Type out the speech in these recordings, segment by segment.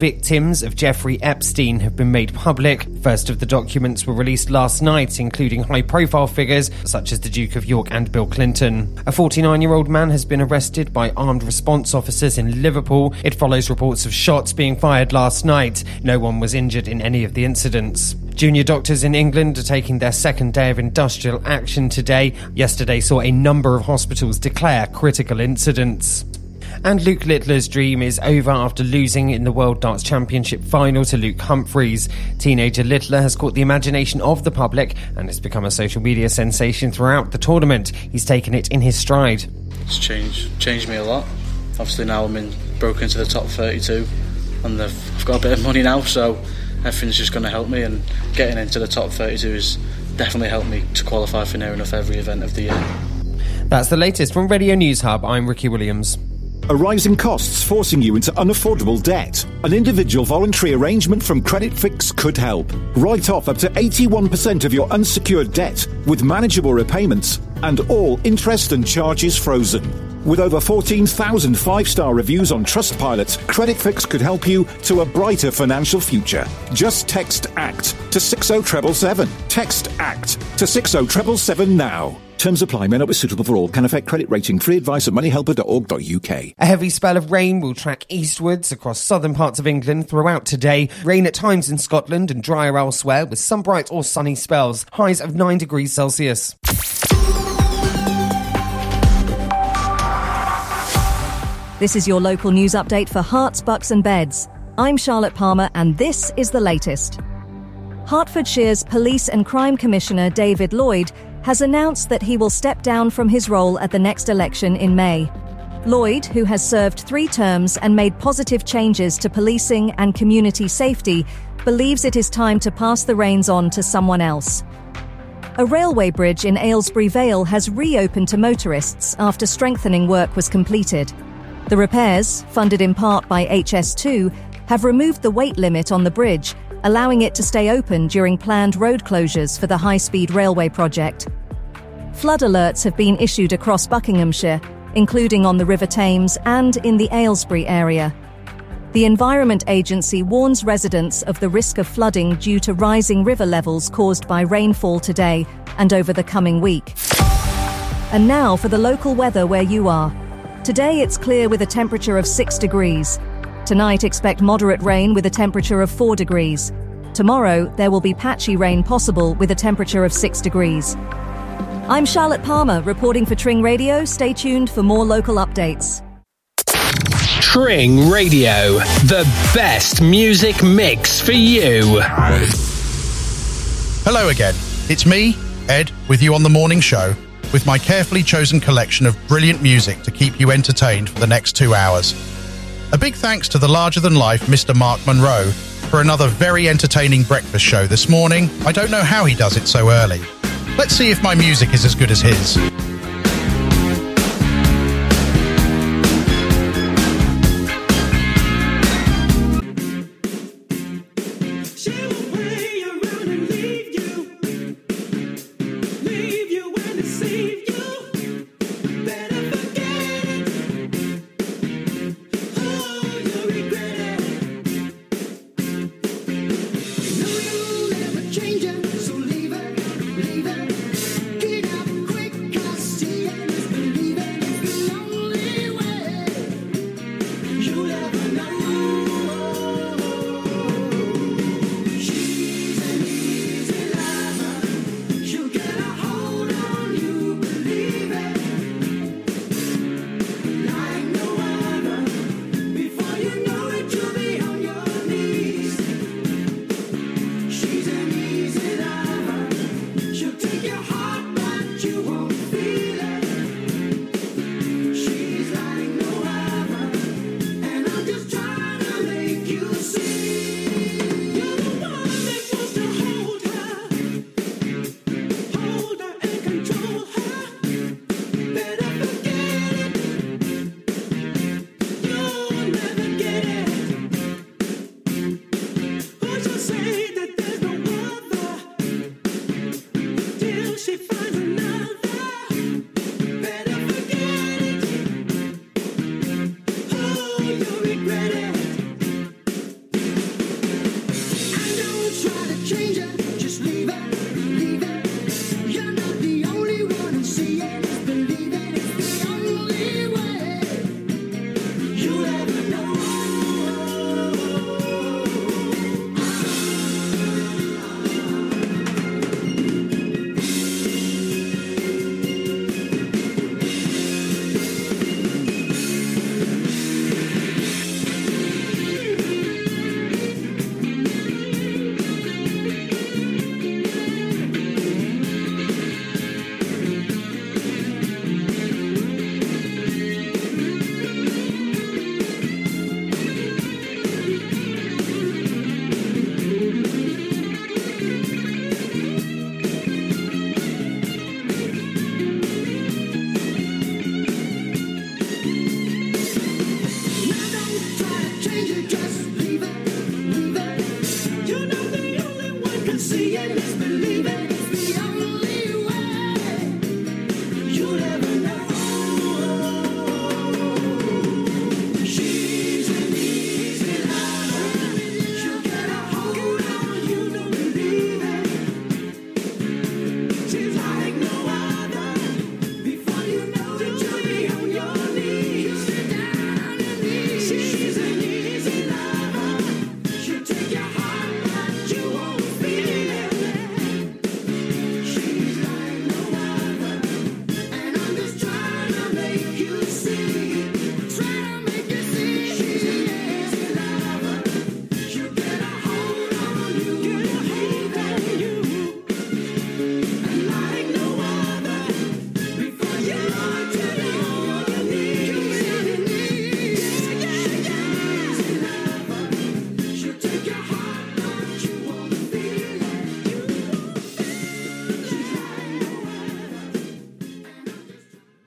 Victims of Jeffrey Epstein have been made public. First of the documents were released last night, including high profile figures such as the Duke of York and Bill Clinton. A 49 year old man has been arrested by armed response officers in Liverpool. It follows reports of shots being fired last night. No one was injured in any of the incidents. Junior doctors in England are taking their second day of industrial action today. Yesterday saw a number of hospitals declare critical incidents. And Luke Littler's dream is over after losing in the World Darts Championship final to Luke Humphries. Teenager Littler has caught the imagination of the public and has become a social media sensation throughout the tournament. He's taken it in his stride. It's changed changed me a lot. Obviously now I'm in broken into the top 32 and I've, got a bit of money now so everything's just going to help me and getting into the top 32 has definitely helped me to qualify for near enough every event of the year. That's the latest from Radio News Hub. I'm Ricky Williams. Are rising costs forcing you into unaffordable debt? An individual voluntary arrangement from Credit Fix could help. Write off up to 81% of your unsecured debt with manageable repayments and all interest and charges frozen. With over 14,000 five star reviews on Trustpilot, Credit Fix could help you to a brighter financial future. Just text ACT to 60777. Text ACT to 60777 now. Terms apply, may not be suitable for all, can affect credit rating. Free advice at moneyhelper.org.uk. A heavy spell of rain will track eastwards across southern parts of England throughout today. Rain at times in Scotland and drier elsewhere with some bright or sunny spells. Highs of 9 degrees Celsius. This is your local news update for Herts, Bucks and Beds. I'm Charlotte Palmer and this is the latest. Hertfordshire's Police and Crime Commissioner David Lloyd has announced that he will step down from his role at the next election in May. Lloyd, who has served three terms and made positive changes to policing and community safety, believes it is time to pass the reins on to someone else. A railway bridge in Aylesbury Vale has reopened to motorists after strengthening work was completed. The repairs, funded in part by HS2, have removed the weight limit on the bridge, allowing it to stay open during planned road closures for the high speed railway project. Flood alerts have been issued across Buckinghamshire, including on the River Thames and in the Aylesbury area. The Environment Agency warns residents of the risk of flooding due to rising river levels caused by rainfall today and over the coming week. And now for the local weather where you are. Today it's clear with a temperature of 6 degrees. Tonight expect moderate rain with a temperature of 4 degrees. Tomorrow there will be patchy rain possible with a temperature of 6 degrees. I'm Charlotte Palmer reporting for Tring Radio. Stay tuned for more local updates. Tring Radio, the best music mix for you. Hello again. It's me, Ed, with you on the morning show with my carefully chosen collection of brilliant music to keep you entertained for the next two hours. A big thanks to the larger than life Mr. Mark Monroe for another very entertaining breakfast show this morning. I don't know how he does it so early. Let's see if my music is as good as his.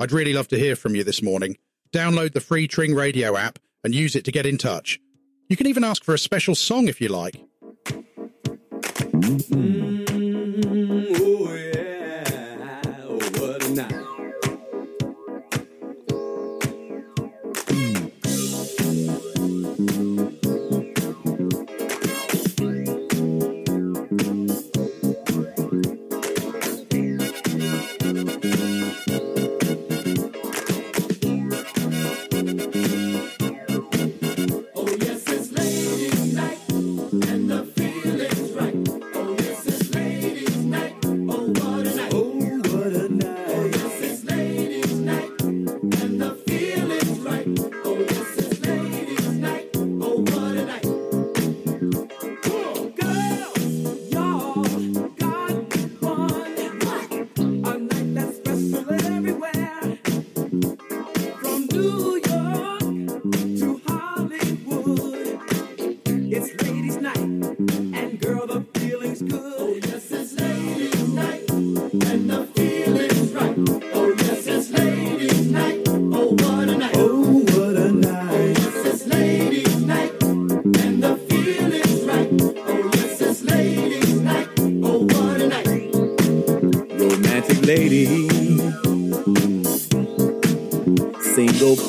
I'd really love to hear from you this morning. Download the free Tring Radio app and use it to get in touch. You can even ask for a special song if you like.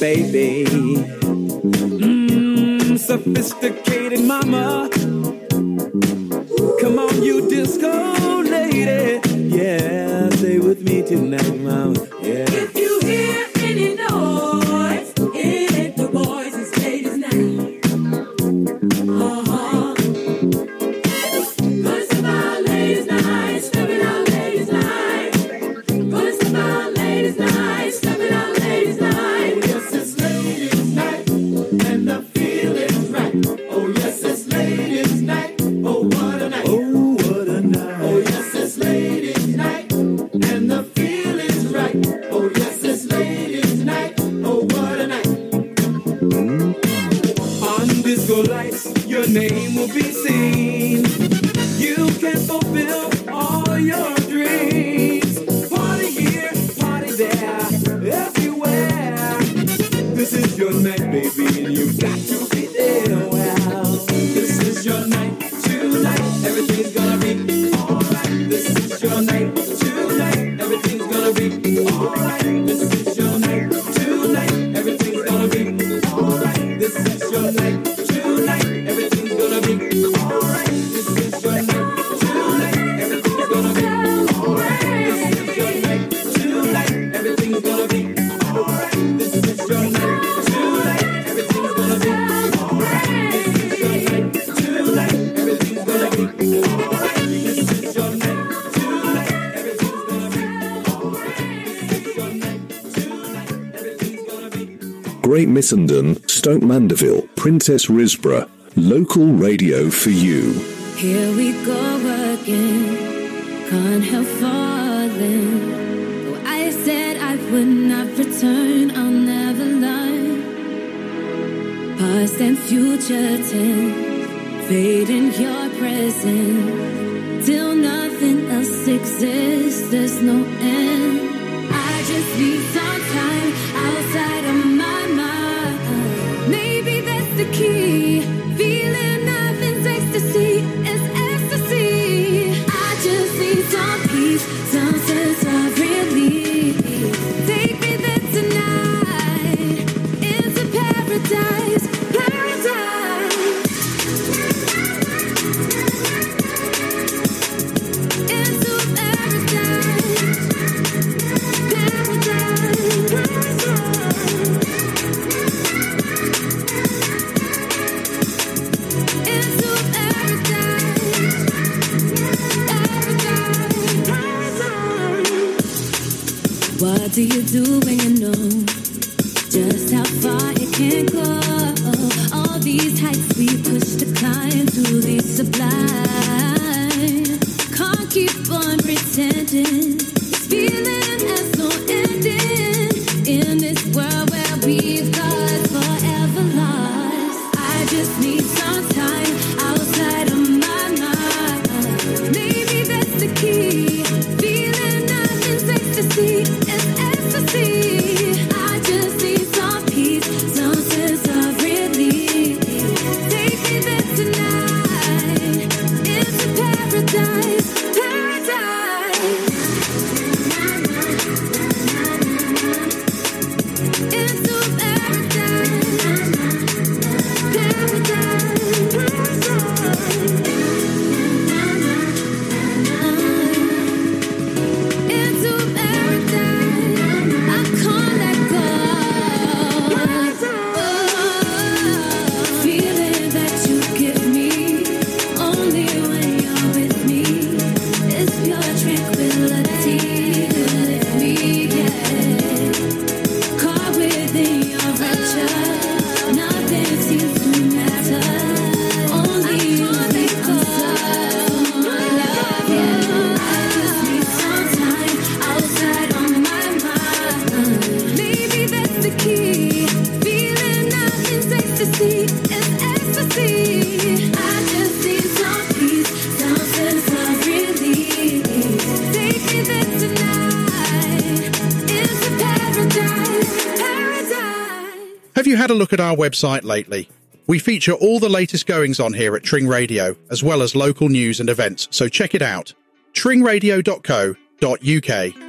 baby. Missenden, Stoke Mandeville, Princes Risborough. Local radio for you. Here we go again. Can't help falling. Though I said I would not return. I'll never learn. Past and future tense. Fade in your presence. Till nothing else exists. There's no end. a look at our website lately. We feature all the latest goings on here at Tring Radio, as well as local news and events, so check it out. tringradio.co.uk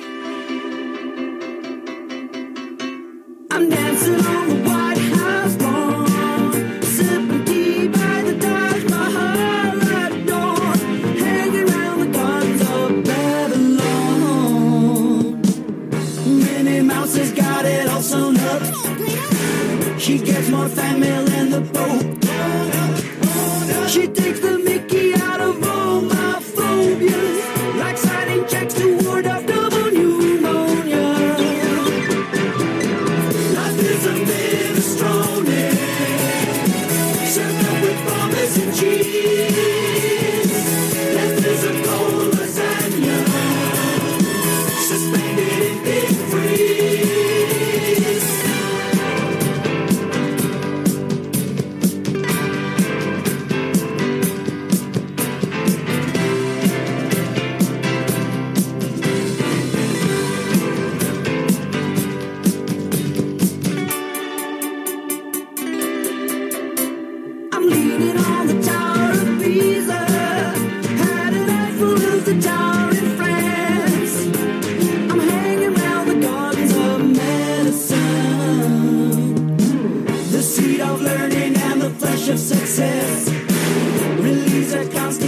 circumstances.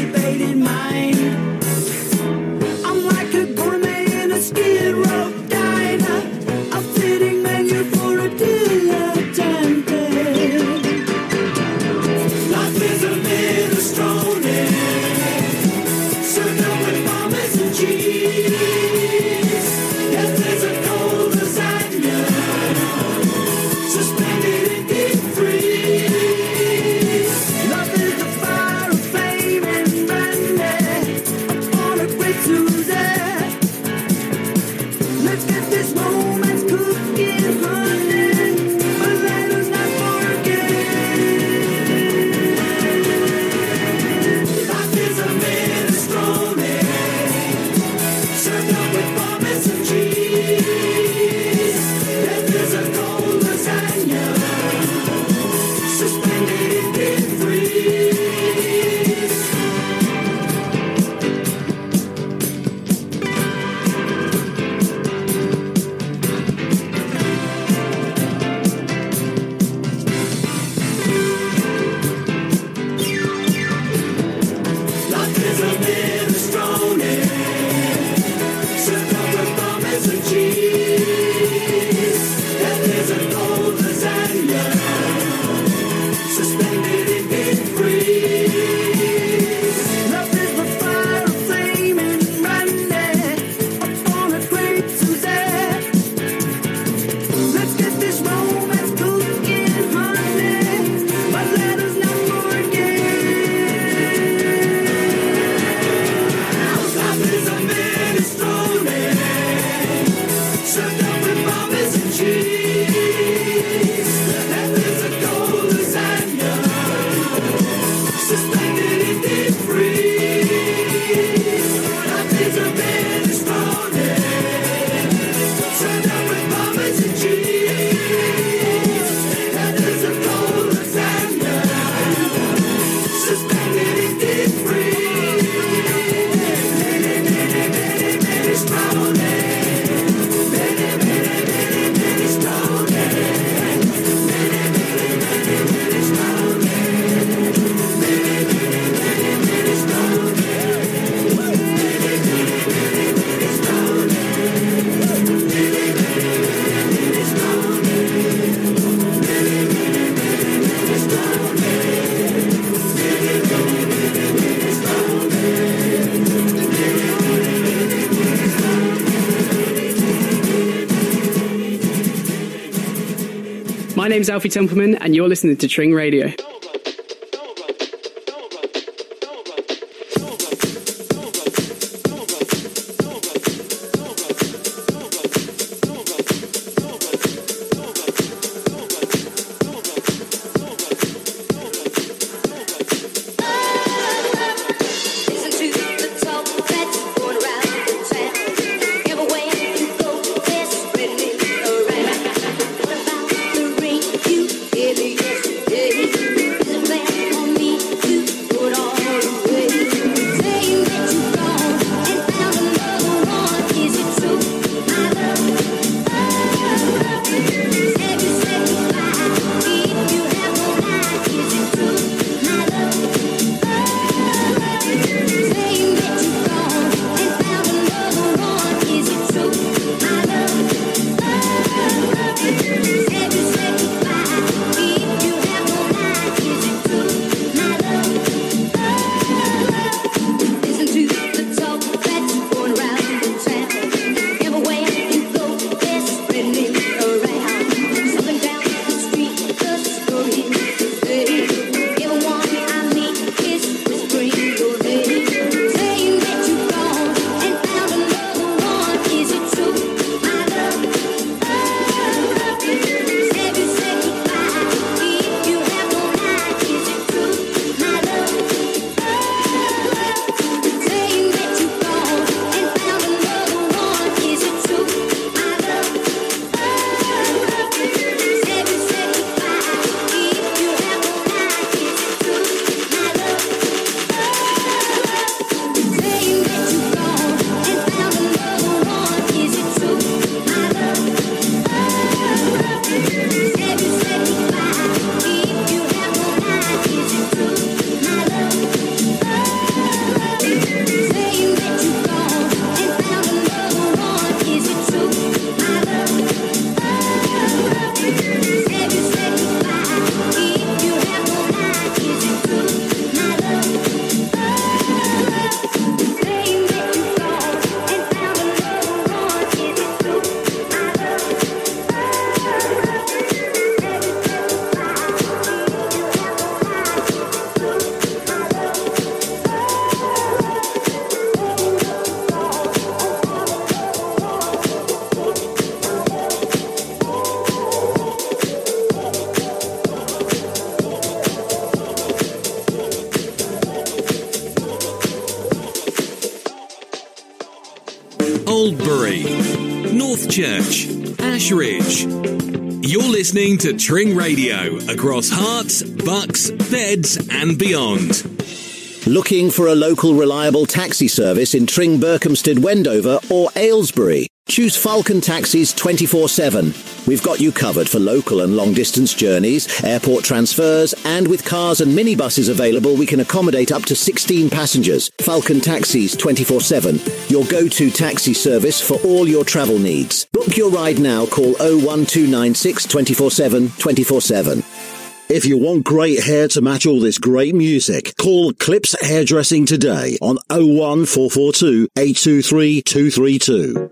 name's Alfie Templeman, and you're listening to Tring Radio. Northchurch, Ashridge. You're listening to Tring Radio across Herts, Bucks, Beds, and beyond. Looking for a local reliable taxi service in Tring, Berkhamsted, Wendover, or Aylesbury? Choose Falcon Taxis 24 7. We've got you covered for local and long distance journeys, airport transfers, and with cars and minibuses available, we can accommodate up to 16 passengers. Falcon Taxis 24 7. Your go to taxi service for all your travel needs. Book your ride now. Call 01296 24 7 If you want great hair to match all this great music, call Clips Hairdressing today on 01442 823 232.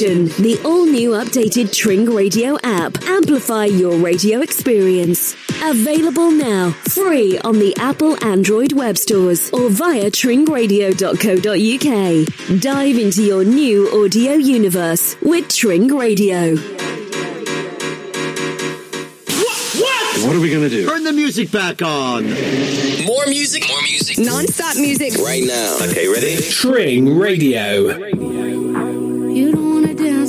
The all new updated Tring Radio app. Amplify your radio experience. Available now, free on the Apple Android web stores or via tringradio.co.uk. Dive into your new audio universe with Tring Radio. What What are we gonna do? Turn the music back on. More music, more music. Non-stop music. Right now. Okay, ready? Tring Radio. You don't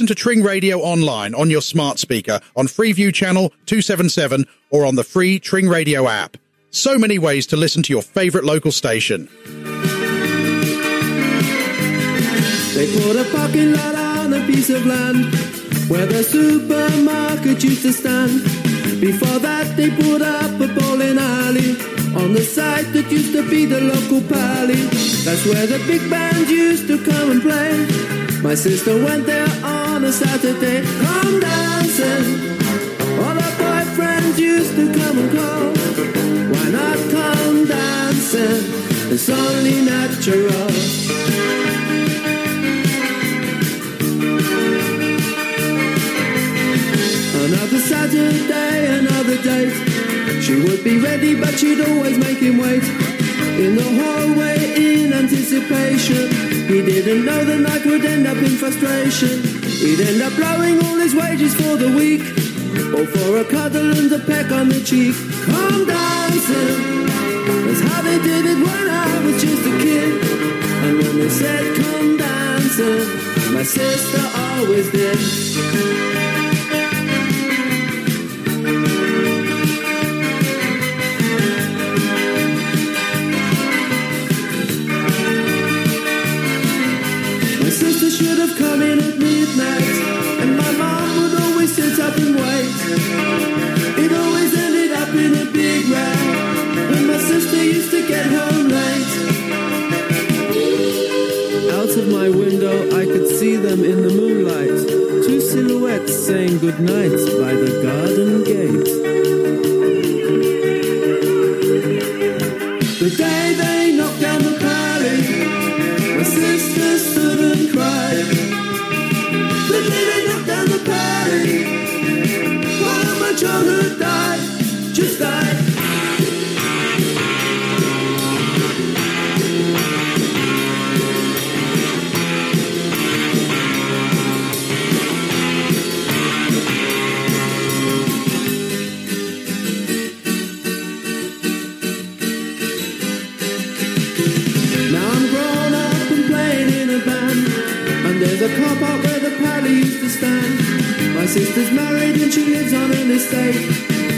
Listen to Tring Radio online on your smart speaker on Freeview Channel 277 or on the free Tring Radio app. So many ways to listen to your favourite local station. They put a parking lot on a piece of land where the supermarket used to stand. Before that, they put up a bowling alley on the site it used to be the local pally. That's where the big band used to come and play. My sister went there on a Saturday, come dancing. All her boyfriends used to come and call. Why not come dancing? It's only natural. Another Saturday, another date. She would be ready, but she'd always make him wait. In the hallway, in anticipation. He didn't know the night would end up in frustration. He'd end up blowing all his wages for the week. Or for a cuddle and a peck on the cheek. Come dancing. That's how they did it when I was just a kid. And when they said come dancing, my sister always did. Saying goodnight by the garden gate. Sister's married and she lives on an estate.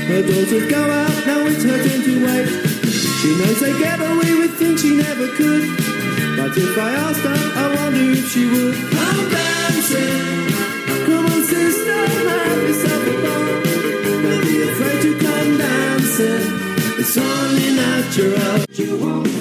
Her daughters go out, now it's her turn to wait. She knows they get away with things she never could. But if I asked her, I wonder if she would. Come dancing. Come on, sister, have yourself a ball. Don't be afraid to come dancing. It's only natural. You won't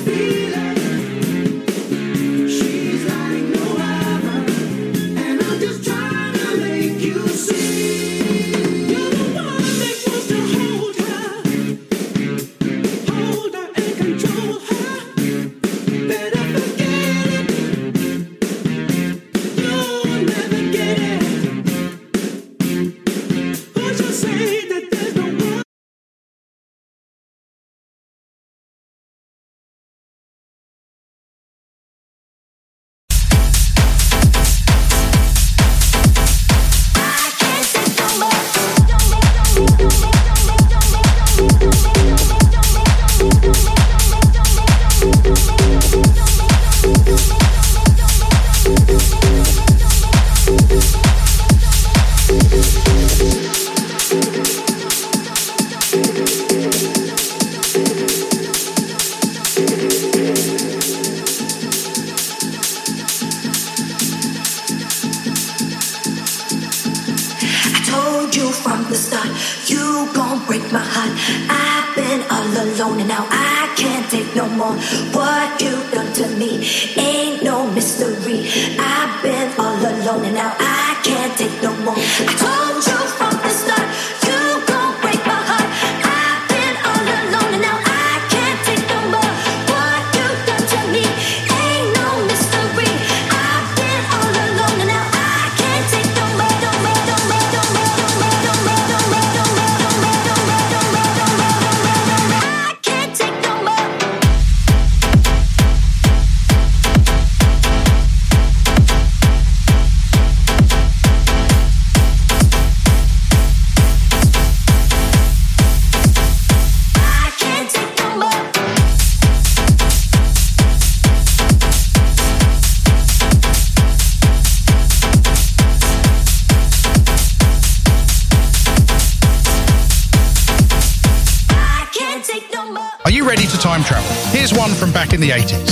the 80s.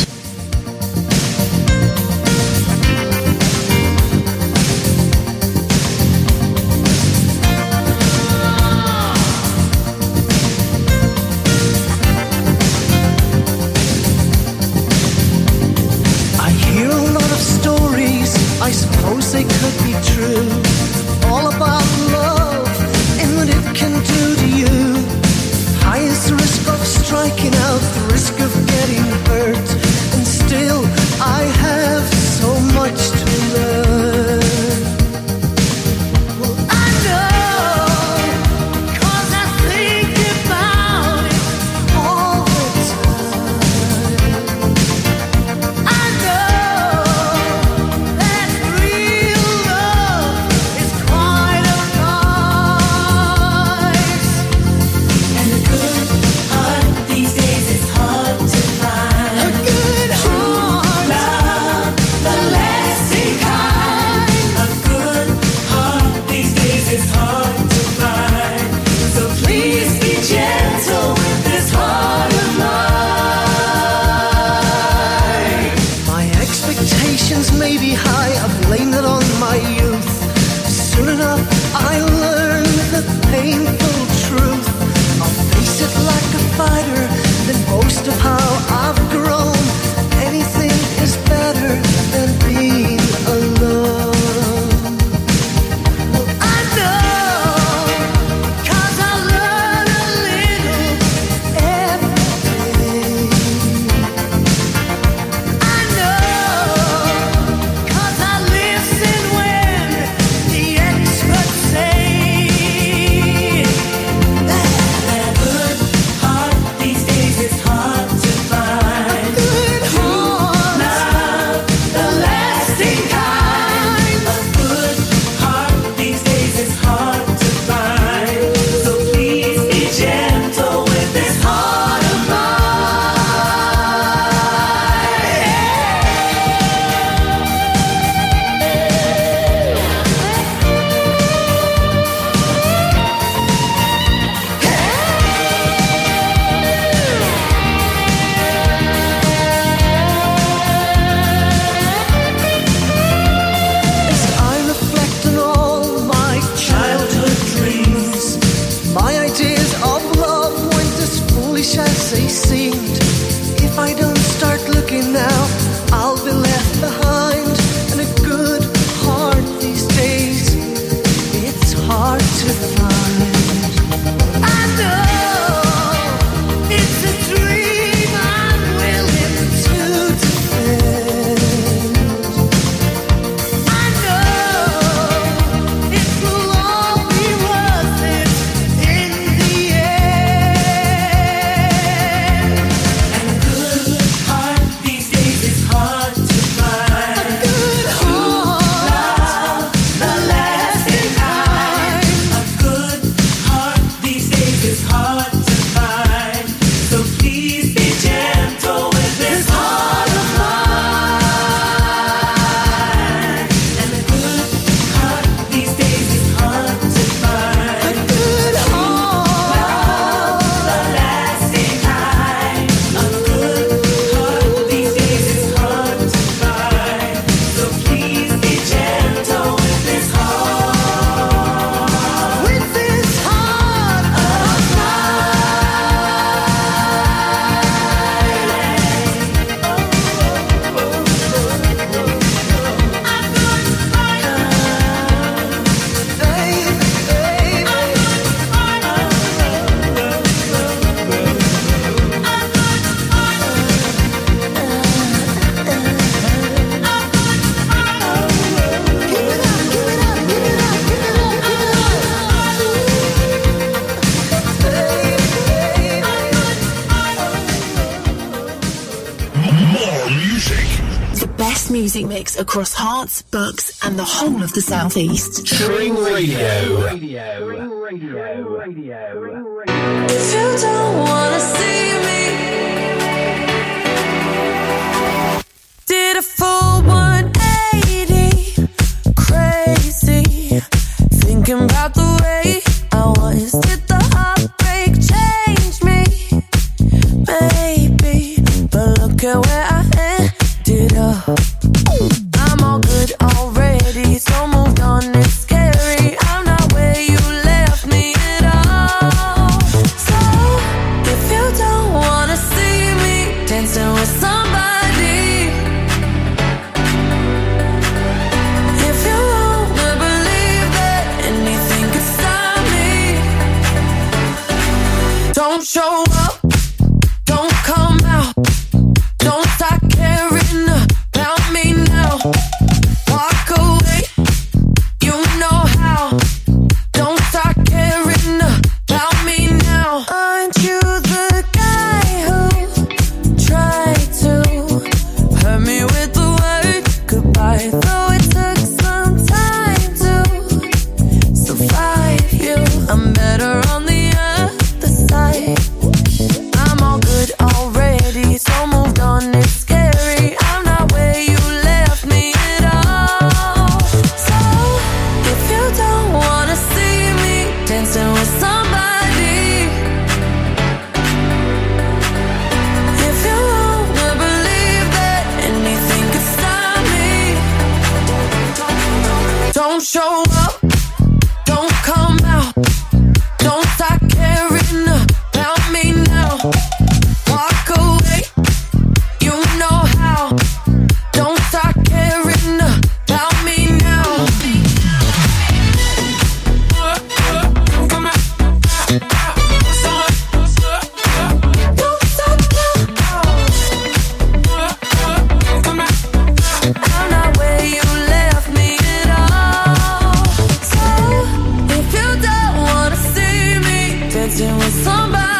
across Herts, Bucks, and the whole of the Southeast. True somebody,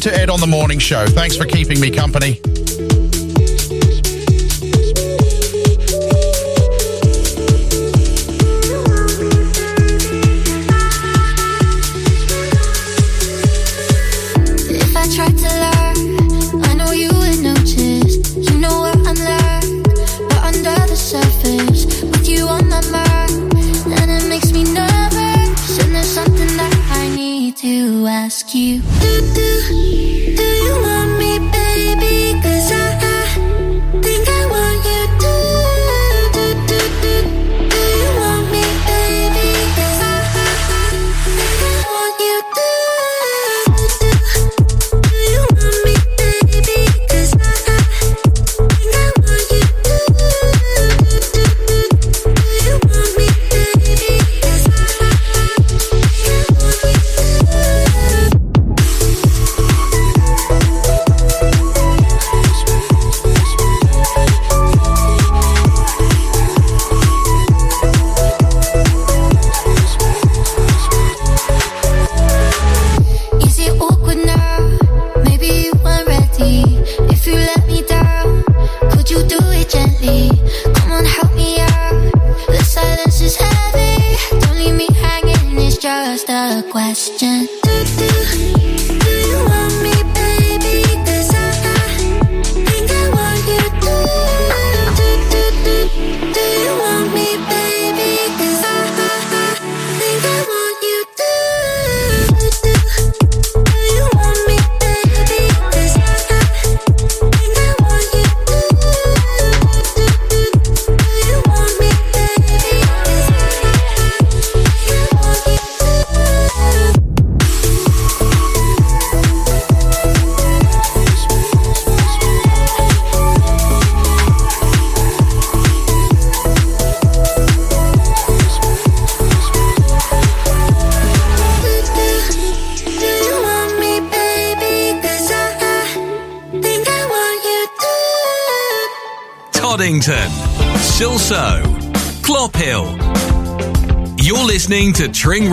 to Ed on the Morning Show. Thanks for keeping me company.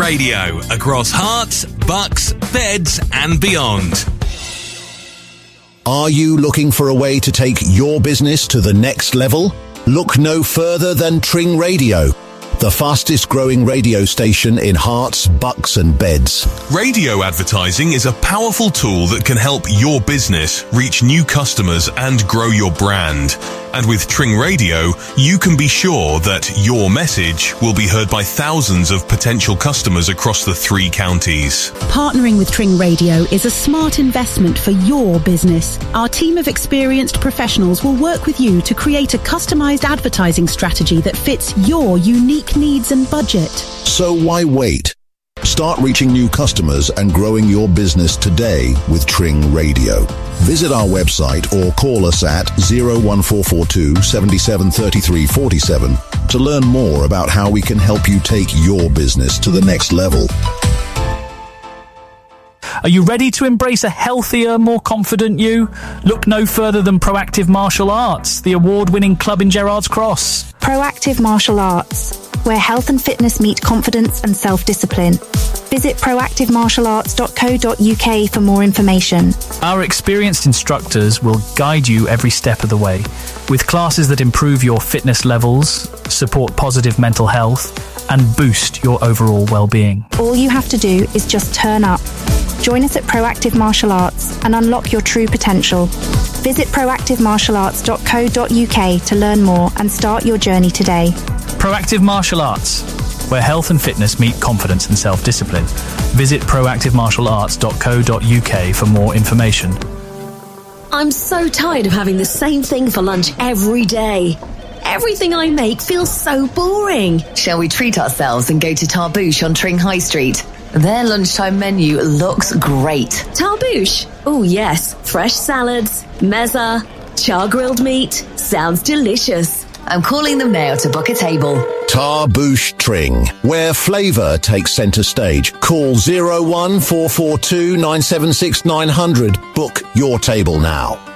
Radio across Herts, Bucks, Beds, and beyond. Are you looking for a way to take your business to the next level? Look no further than Tring Radio, the fastest growing radio station in Herts, Bucks and Beds. Radio advertising is a powerful tool that can help your business reach new customers and grow your brand. And with Tring Radio, you can be sure that your message will be heard by thousands of potential customers across the three counties. Partnering with Tring Radio is a smart investment for your business. Our team of experienced professionals will work with you to create a customized advertising strategy that fits your unique needs and budget. So why wait? Start reaching new customers and growing your business today with Tring Radio. Visit our website or call us at 01442 773347 to learn more about how we can help you take your business to the next level. Are you ready to embrace a healthier, more confident you? Look no further than Proactive Martial Arts, the award winning club in Gerrards Cross. Proactive Martial Arts. Where health and fitness meet confidence and self discipline. Visit proactivemartialarts.co.uk for more information. Our experienced instructors will guide you every step of the way with classes that improve your fitness levels, support positive mental health, and boost your overall well-being. All you have to do is just turn up. Join us at Proactive Martial Arts and unlock your true potential. Visit proactivemartialarts.co.uk to learn more and start your journey today. Proactive Martial Arts, where health and fitness meet confidence and self-discipline. Visit proactivemartialarts.co.uk for more information. I'm so tired of having the same thing for lunch every day. Everything I make feels so boring. Shall we treat ourselves and go to Tarbouche on Tring High Street? Their lunchtime menu looks great. Tarbouche? Oh, yes. Fresh salads, mezza, char grilled meat. Sounds delicious. I'm calling them now to book a table. Tarbouche Tring, where flavour takes centre stage. Call 01442 976 900. Book your table now.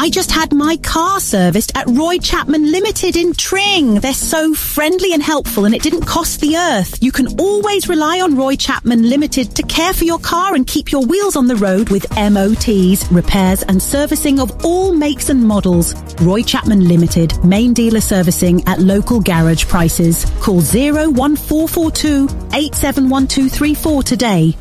I just had my car serviced at Roy Chapman Limited in Tring. They're so friendly and helpful and it didn't cost the earth. You can always rely on Roy Chapman Limited to care for your car and keep your wheels on the road with MOTs, repairs and servicing of all makes and models. Roy Chapman Limited, main dealer servicing at local garage prices. Call 01442 871234 today.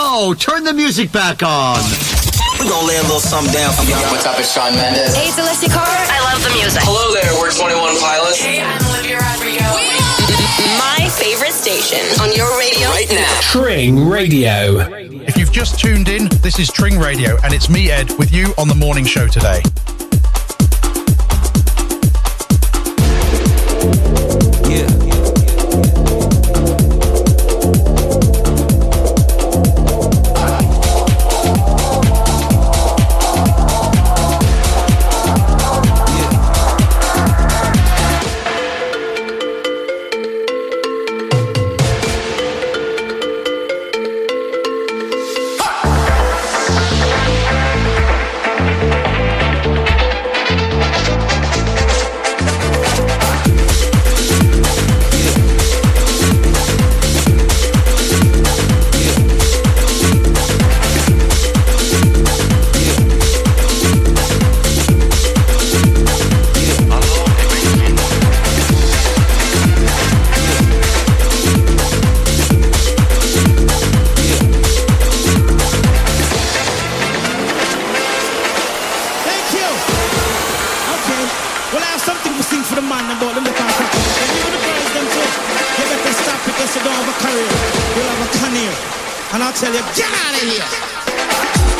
Oh, turn the music back on. We're gonna lay a little something down for y'all. What's up, it's Shawn Mendes. Hey, it's Alessia Cara. I love the music. Hello there, we're 21 Pilots. Hey, I'm Olivia Rodrigo. My favorite station on your radio right now. Tring Radio. If you've just tuned in, this is Tring Radio, and it's me, Ed, with you on the morning show today. Thank out of here.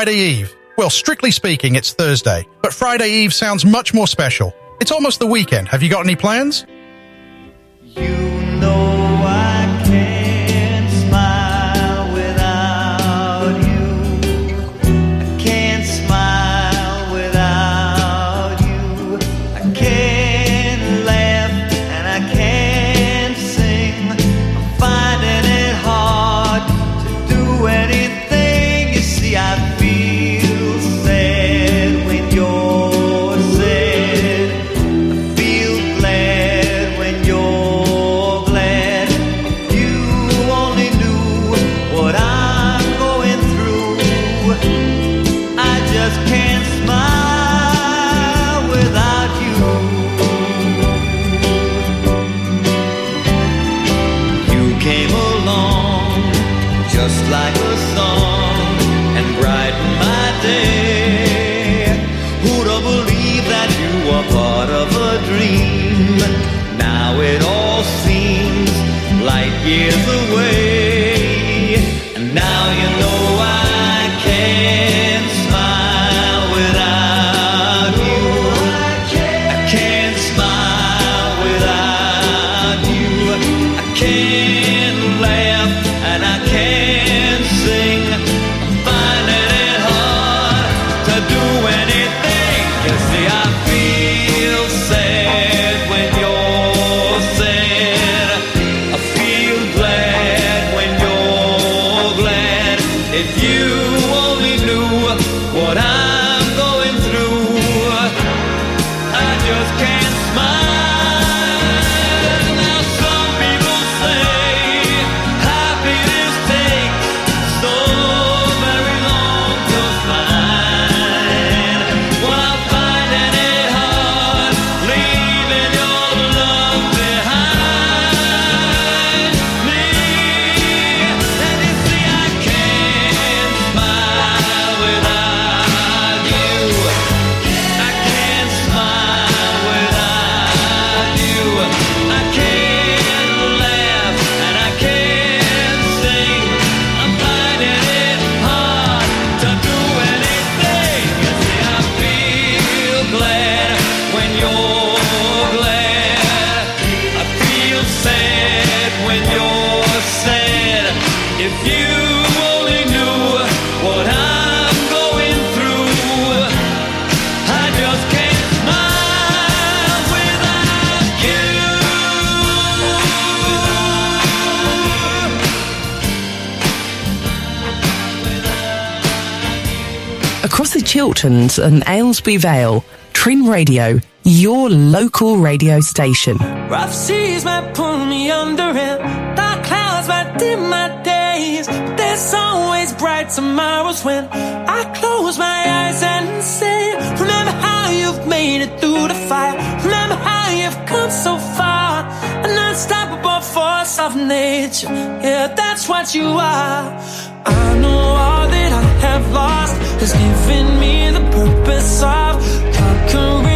Friday Eve. Well, strictly speaking, it's Thursday, but Friday Eve sounds much more special. It's almost the weekend. Have you got any plans? Morton's and Aylesbury Vale. Tring Radio, your local radio station. Rough seas might pull me under and dark clouds might dim my days. But there's always bright tomorrows when I close my eyes and say, Remember how you've made it through the fire. Remember how you've come so far. An unstoppable force of nature. Yeah, that's what you are. I know all that I have lost has given me the purpose of conquering.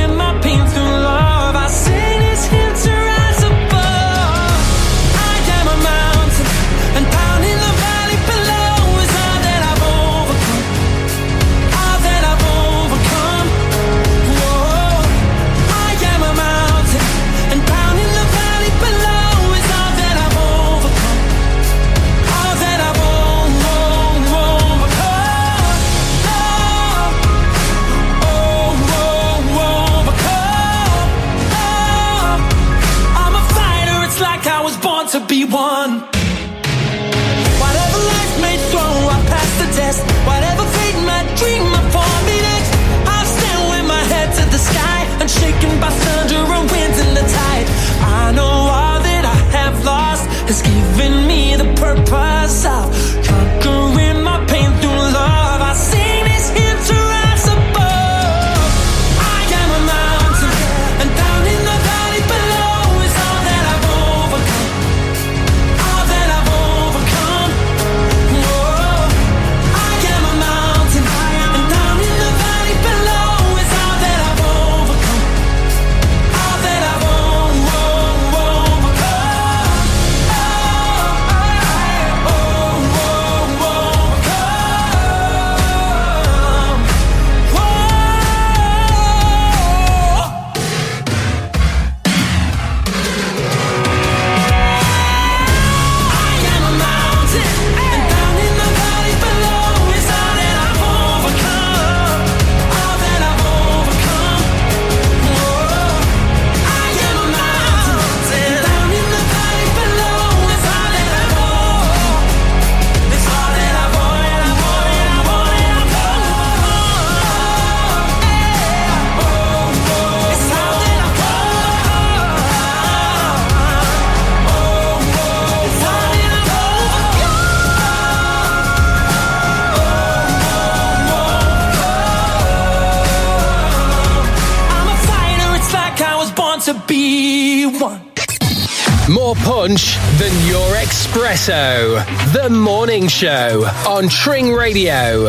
be one. More punch than your espresso. The Morning Show on Tring Radio.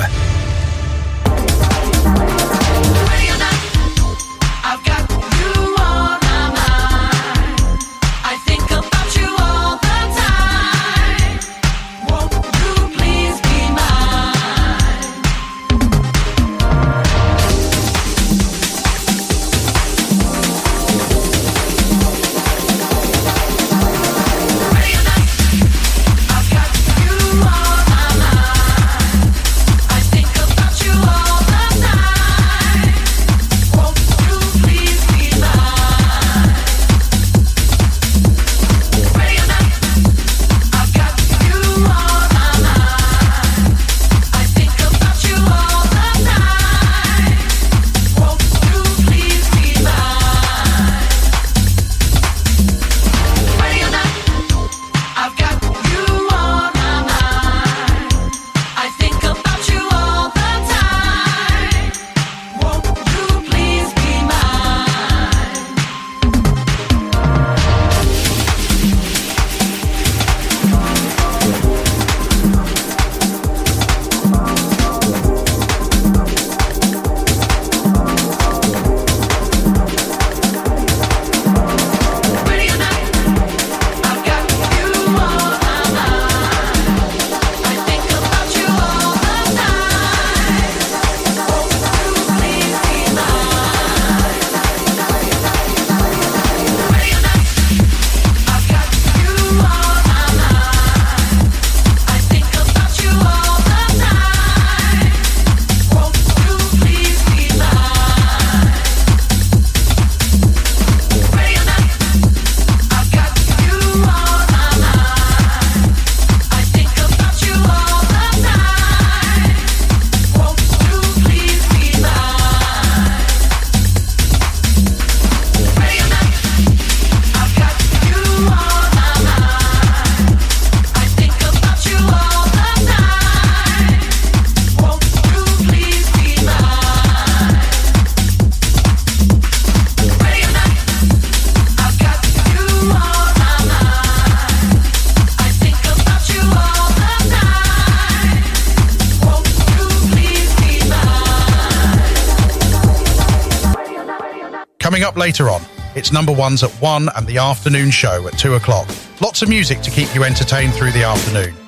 number ones at 1 and the afternoon show at 2 o'clock. Lots of music to keep you entertained through the afternoon.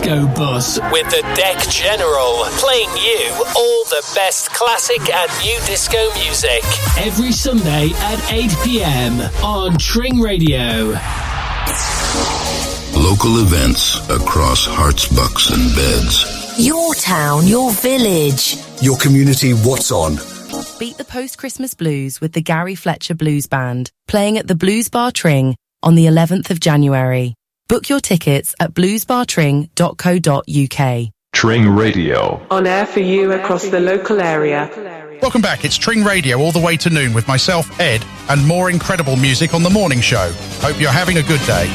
Disco Bus with the Deck General playing you all the best classic and new disco music every Sunday at 8 p.m. on Tring Radio. Local events across Herts, bucks, and beds. Your town, your village, your community. What's on? Beat the post Christmas blues with the Gary Fletcher Blues Band playing at the Blues Bar Tring on the 11th of January. Book your tickets at bluesbartring.co.uk. Tring Radio. On air for you across the local area. Welcome back. It's Tring Radio all the way to noon with myself, Ed, and more incredible music on the morning show. Hope you're having a good day.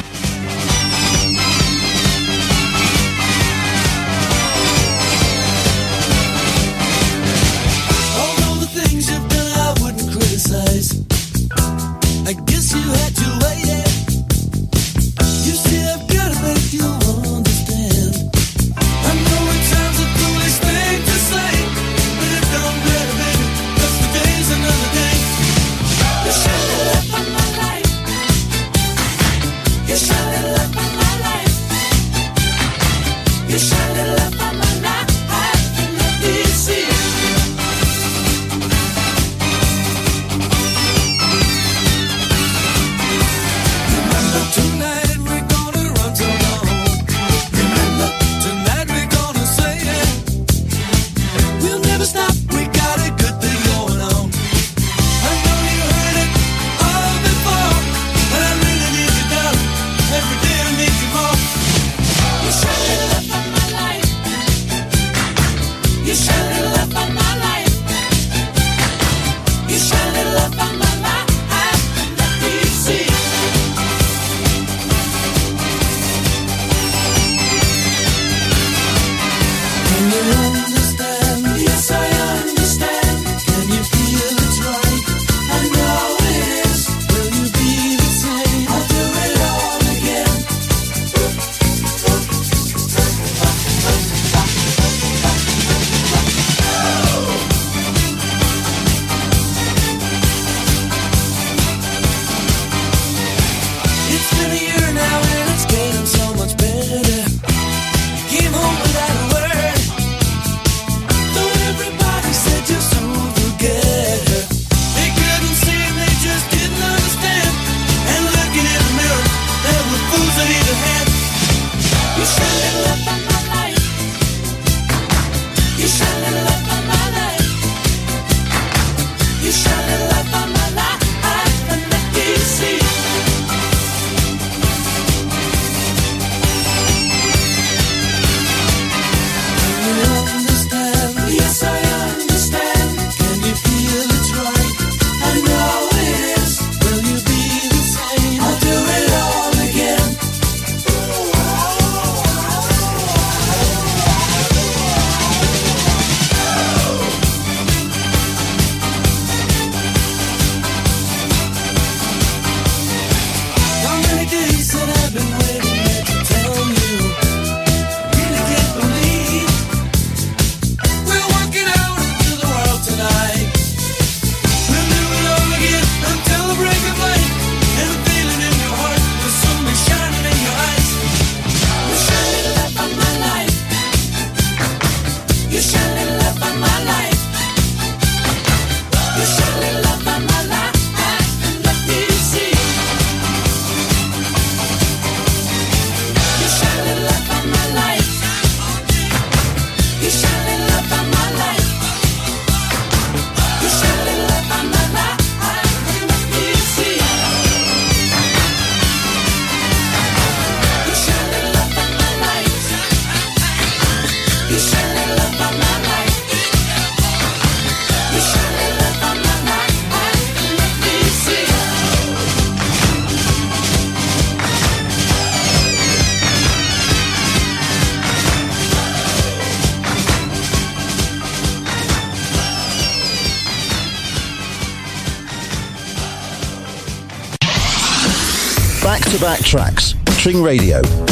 Backtracks, Tring Radio.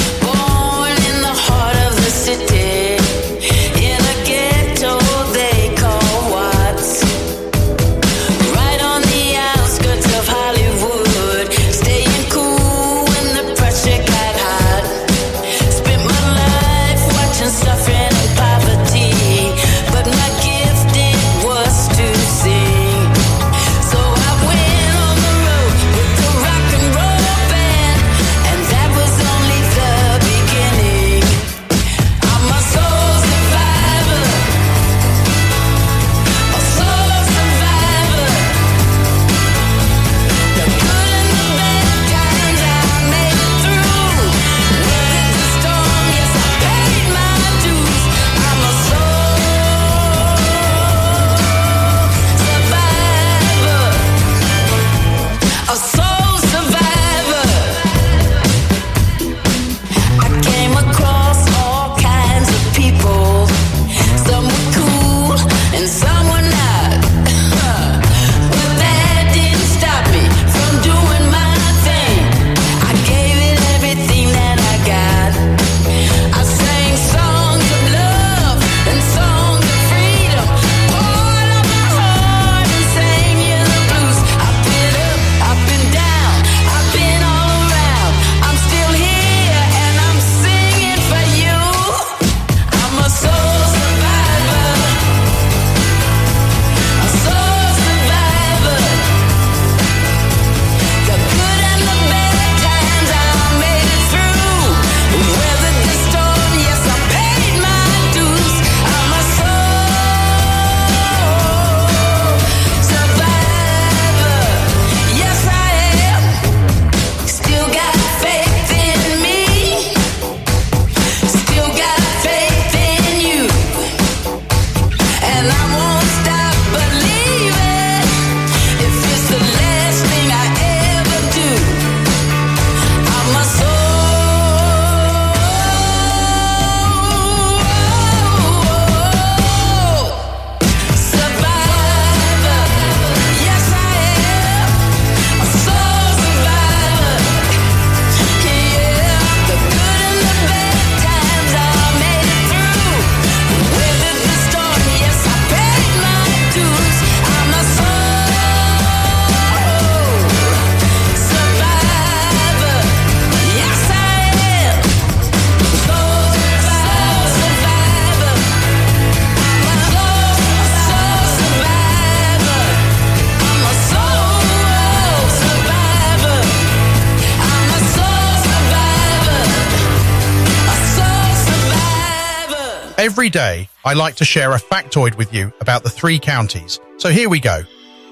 Every day, I like to share a factoid with you about the three counties. So here we go.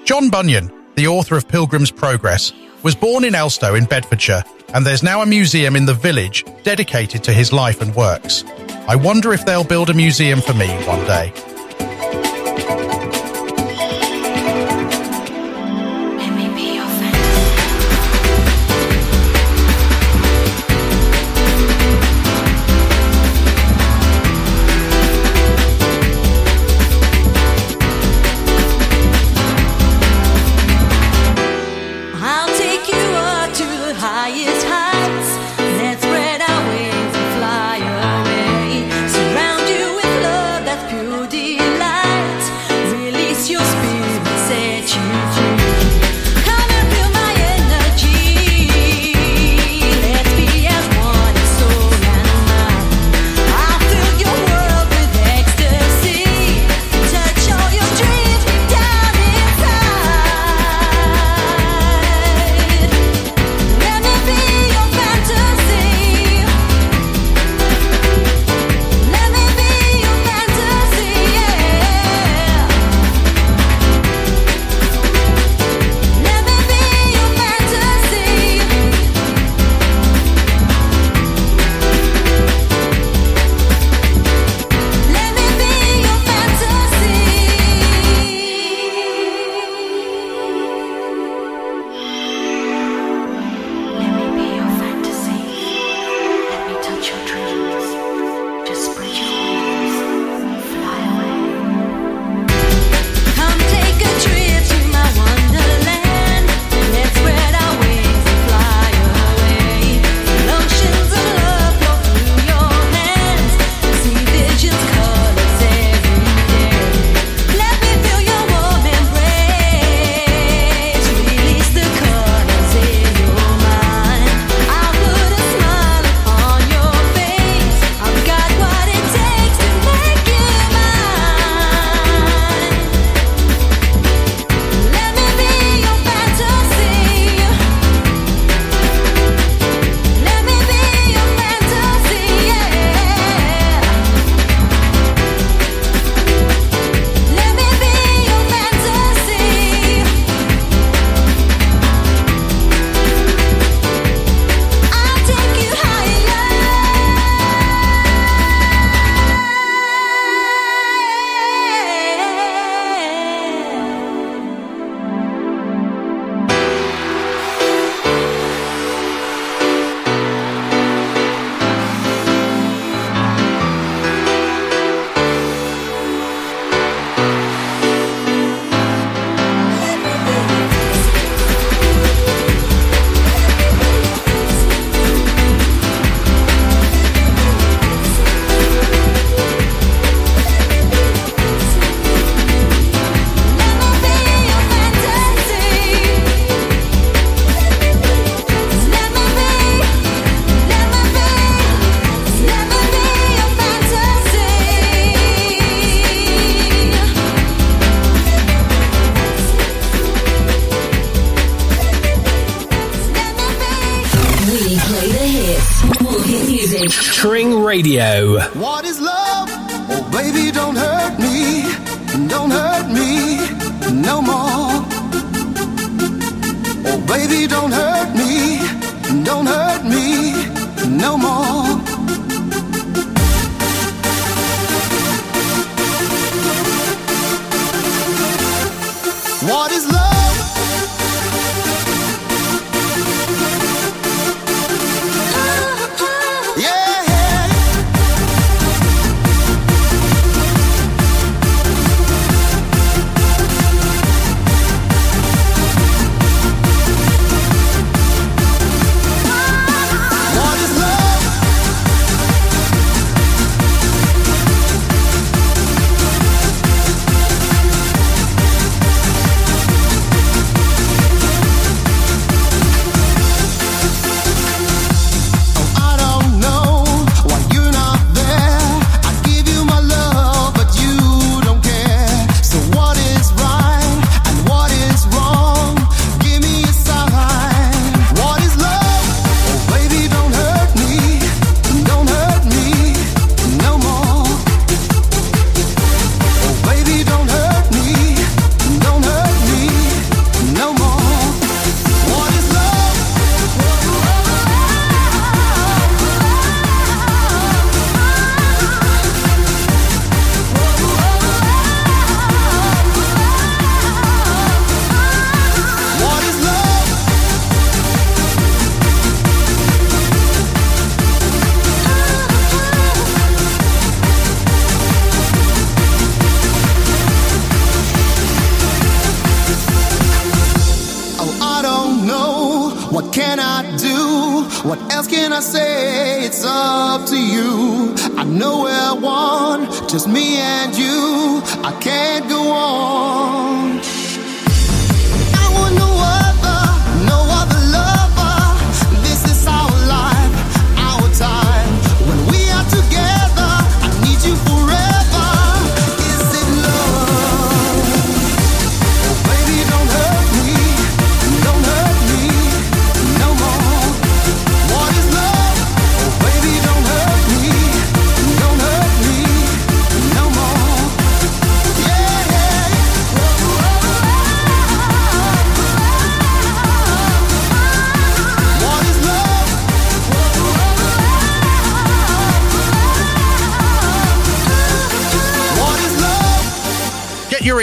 John Bunyan, the author of Pilgrim's Progress, was born in Elstow in Bedfordshire, and there's now a museum in the village dedicated to his life and works. I wonder if they'll build a museum for me one day.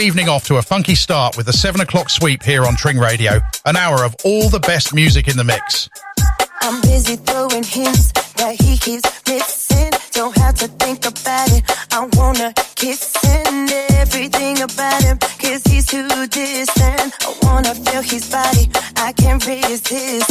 evening off to a funky start with the 7 o'clock sweep here on Tring Radio, an hour of all the best music in the mix. I'm busy throwing hints that he keeps missing. Don't have to think about it. I wanna kiss and everything about him. Cause he's too distant. I wanna feel his body. I can't resist.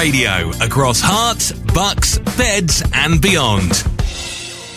Radio across Herts, bucks, beds, and beyond.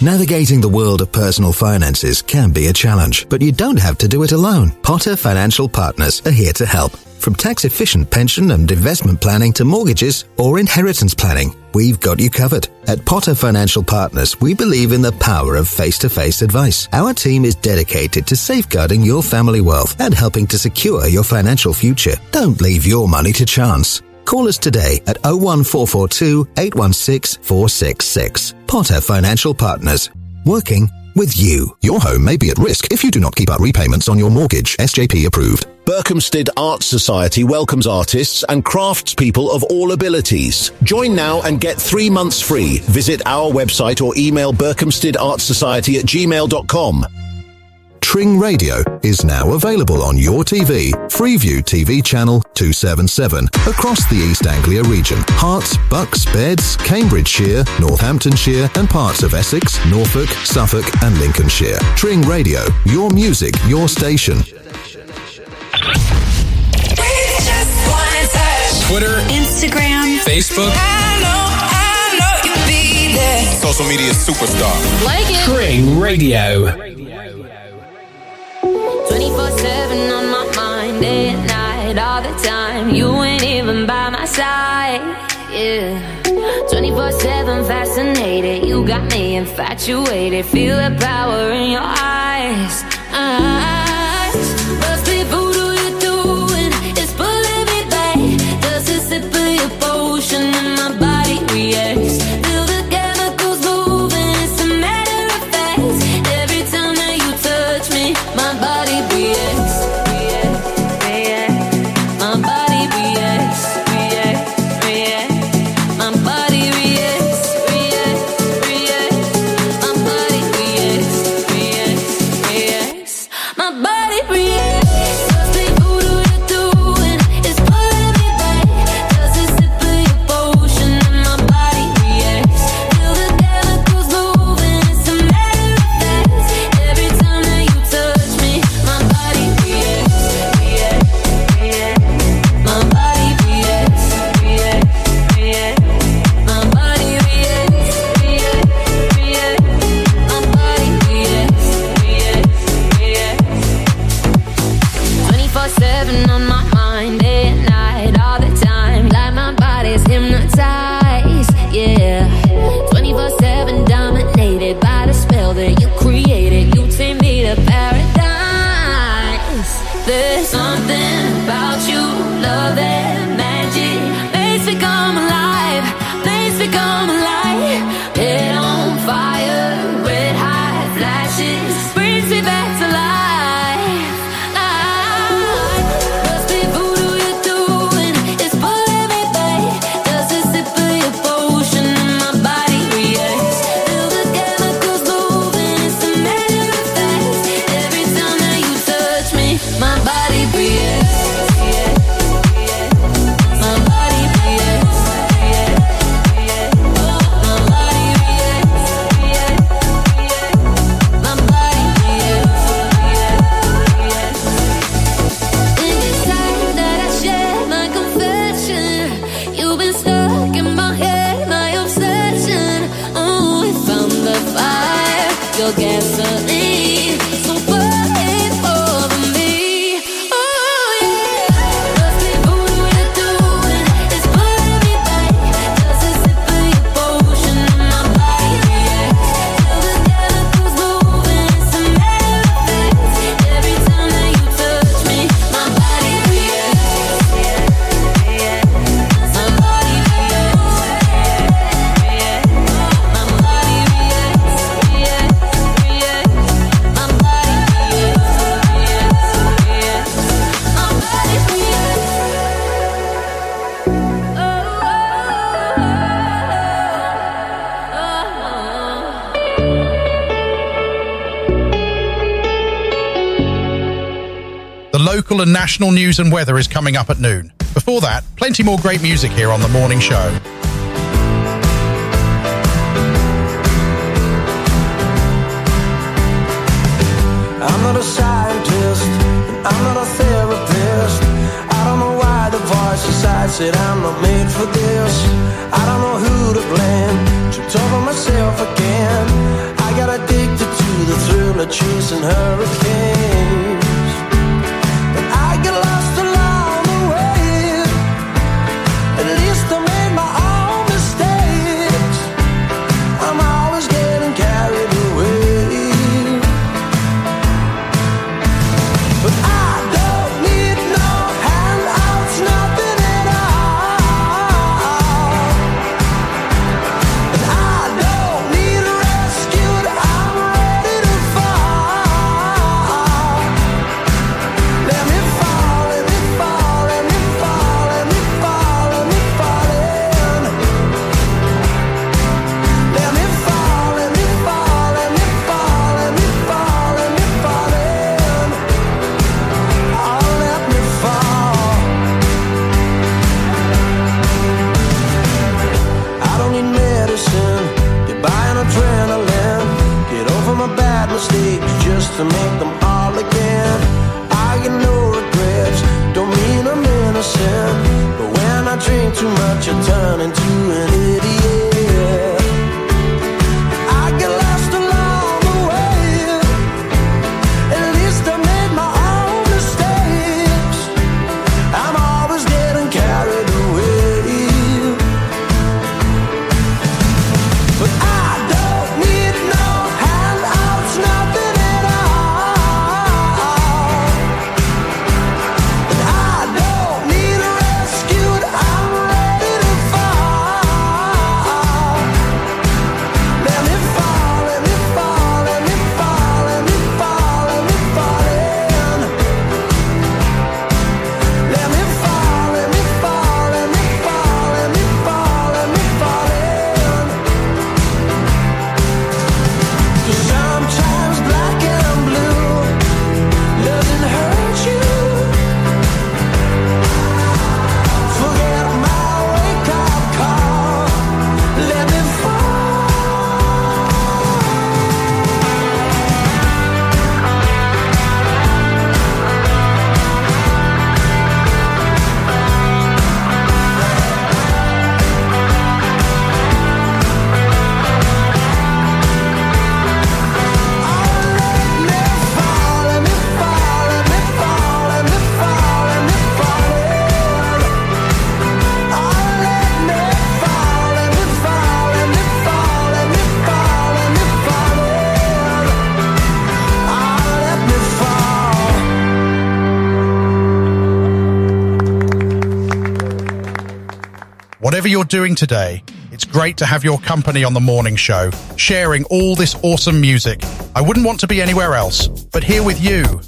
Navigating the world of personal finances can be a challenge, but you don't have to do it alone. Potter Financial Partners are here to help. From tax efficient pension and investment planning to mortgages or inheritance planning, we've got you covered. At Potter Financial Partners, we believe in the power of face to face advice. Our team is dedicated to safeguarding your family wealth and helping to secure your financial future. Don't leave your money to chance. Call us today at 01442 816 466. Potter Financial Partners. Working with you. Your home may be at risk if you do not keep up repayments on your mortgage. SJP approved. Berkhamsted Art Society welcomes artists and craftspeople of all abilities. Join now and get three months free. Visit our website or email berkhamstedartsociety at gmail.com. Tring Radio is now available on your TV, Freeview TV channel 277, across the East Anglia region. Herts, Bucks, Beds, Cambridgeshire, Northamptonshire, and parts of Essex, Norfolk, Suffolk, and Lincolnshire. Tring Radio, your music, your station. Twitter, Instagram, Facebook, social media superstar. Like it. Tring Radio. 24 7 on my mind, day and night, all the time. You ain't even by my side, yeah. 24 7 fascinated, you got me infatuated. Feel the power in your eyes. National news and weather is coming up at noon. Before that, plenty more great music here on the morning show. doing today. It's great to have your company on the morning show, sharing all this awesome music. I wouldn't want to be anywhere else, but here with you.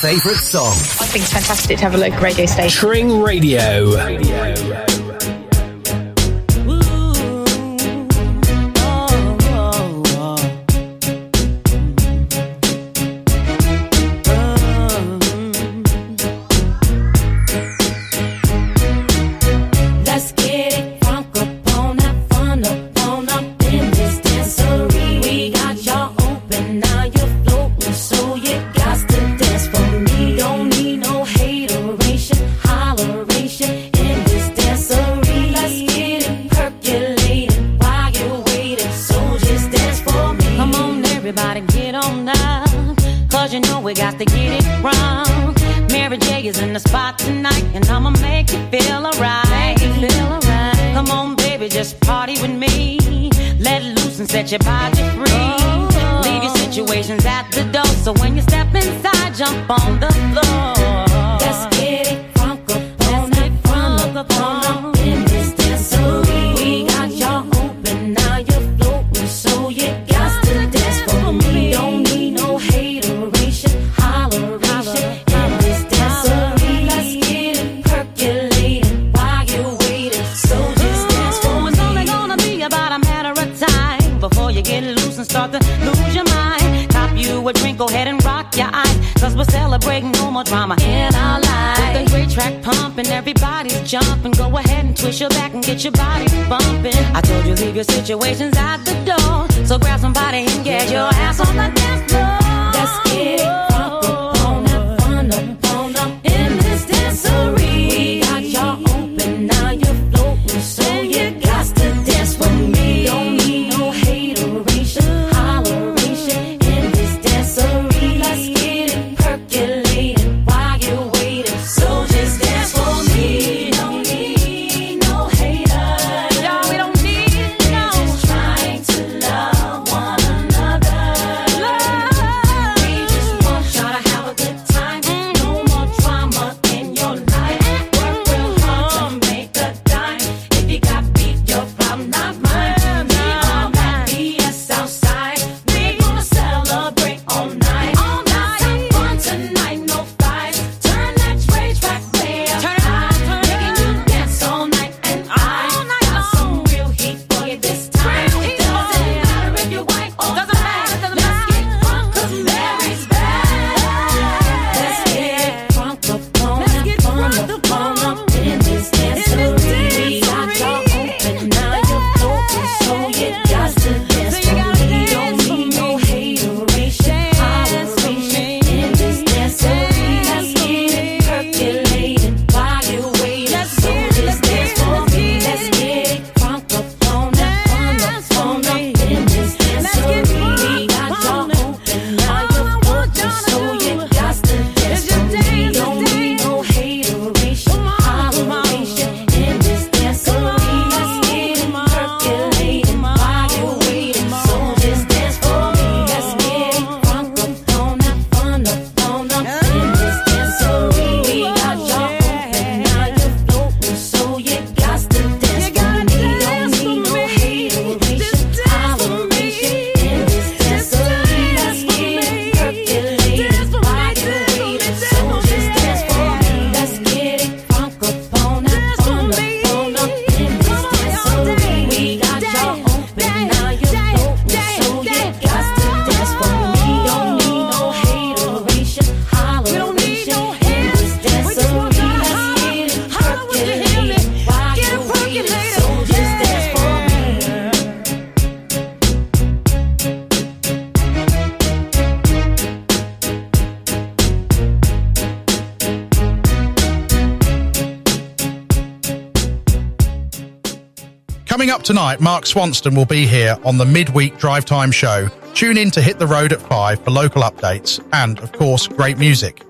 favourite song. I think it's fantastic to have a local radio station. Tring Radio. radio. Cause you know we got to get it wrong. Mary J is in the spot tonight, and I'ma make you feel alright. Come on, baby, just party with me. Let loose and set your body free. Oh. Leave your situations at the door, so when you step inside, jump on the floor. go ahead and rock your eyes. Cause we're celebrating no more drama in our lives. With the great track pumping, everybody's jumping. Go ahead and twist your back and get your body bumping. I told you leave your situations out the door. So grab somebody and get your ass on the dance floor. That's it. up tonight, Mark Swanston will be here on the midweek drive time show. Tune in to Hit the Road at 5 for local updates and, of course, great music.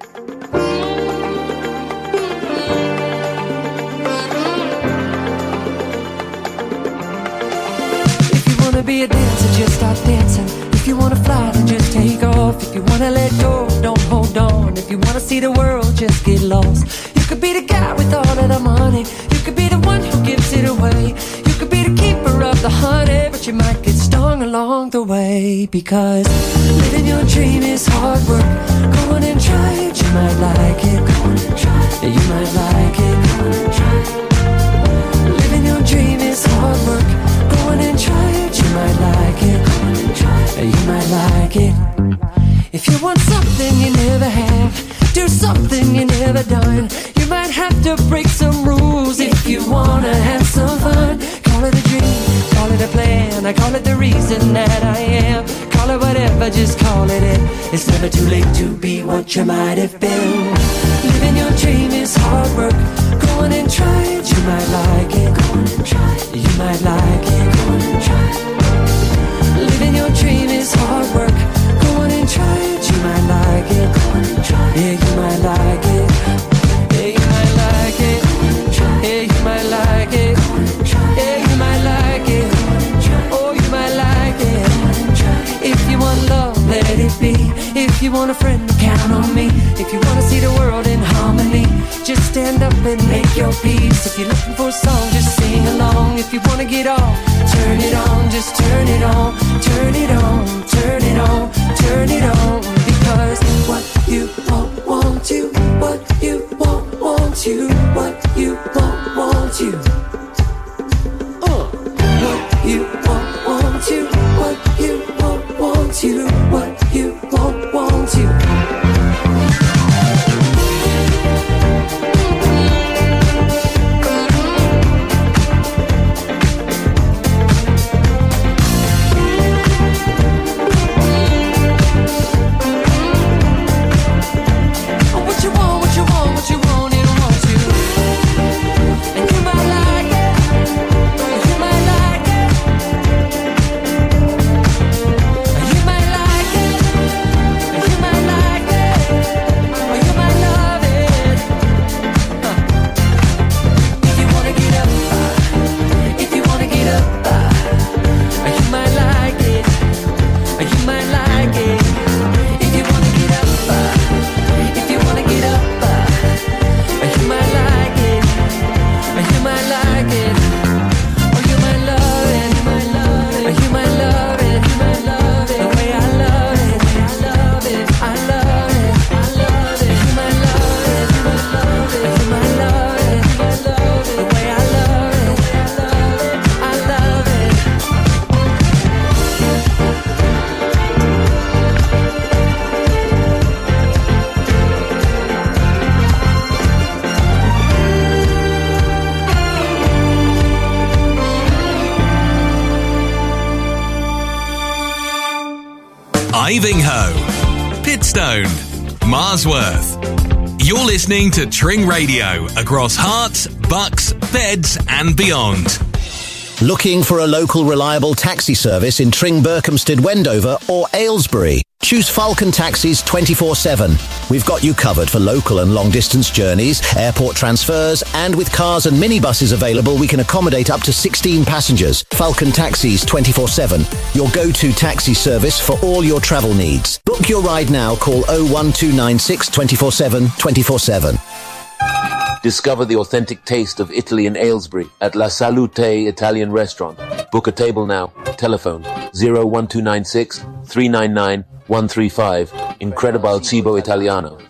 If you wanna be a dancer, just start dancing. If you wanna fly, then just take off. If you wanna let go, don't hold on. If you wanna see the world, just get lost. You could be the guy with all of the money. You could be the one who gives it away the honey, but you might get stung along the way. Because living your dream is hard work. Go on and try it, you might like it. Go on and try it, you might like it. Go on and try it. Living your dream is hard work. Go on and try it, you might like it. Go on and try it, you might like it. If you want something you never have do something you never done. You might have to break some rules if you wanna have some fun. Call it a dream, call it a plan, I call it the reason that I am. Call it whatever, just call it it. It's never too late to be what you might have been. Living your dream is hard work. Go on and try it, you might like it. Go on and try it, you might like it. Yeah, you might like it. Yeah, you might like it. Yeah, you might like it. Yeah, you might like it. Oh, you might like it. If you want love, let it be. If you want a friend, count on me. If you wanna see the world in harmony, just stand up and make your peace. If you're looking for a song, just sing along. If you wanna get off, turn it on, just turn it on, turn it on, turn it on, turn it on. Because what you want, want you, what you want, want you, what you want, want you. Uh, what you want, want you, what you want, want you, what you want, want you. You Marsworth. You're listening to Tring Radio across Herts, Bucks, Beds, and beyond. Looking for a local reliable taxi service in Tring, Berkhamsted, Wendover, or Aylesbury? Choose Falcon Taxis 24 7. We've got you covered for local and long distance journeys, airport transfers, and with cars and minibuses available, we can accommodate up to 16 passengers. Falcon Taxis 24 7. Your go to taxi service for all your travel needs. Book your ride now. Call 01296 24 7 24 7. Discover the authentic taste of Italy in Aylesbury at La Salute Italian Restaurant. Book a table now. Telephone 01296 399 135. Incredible Cibo Italiano.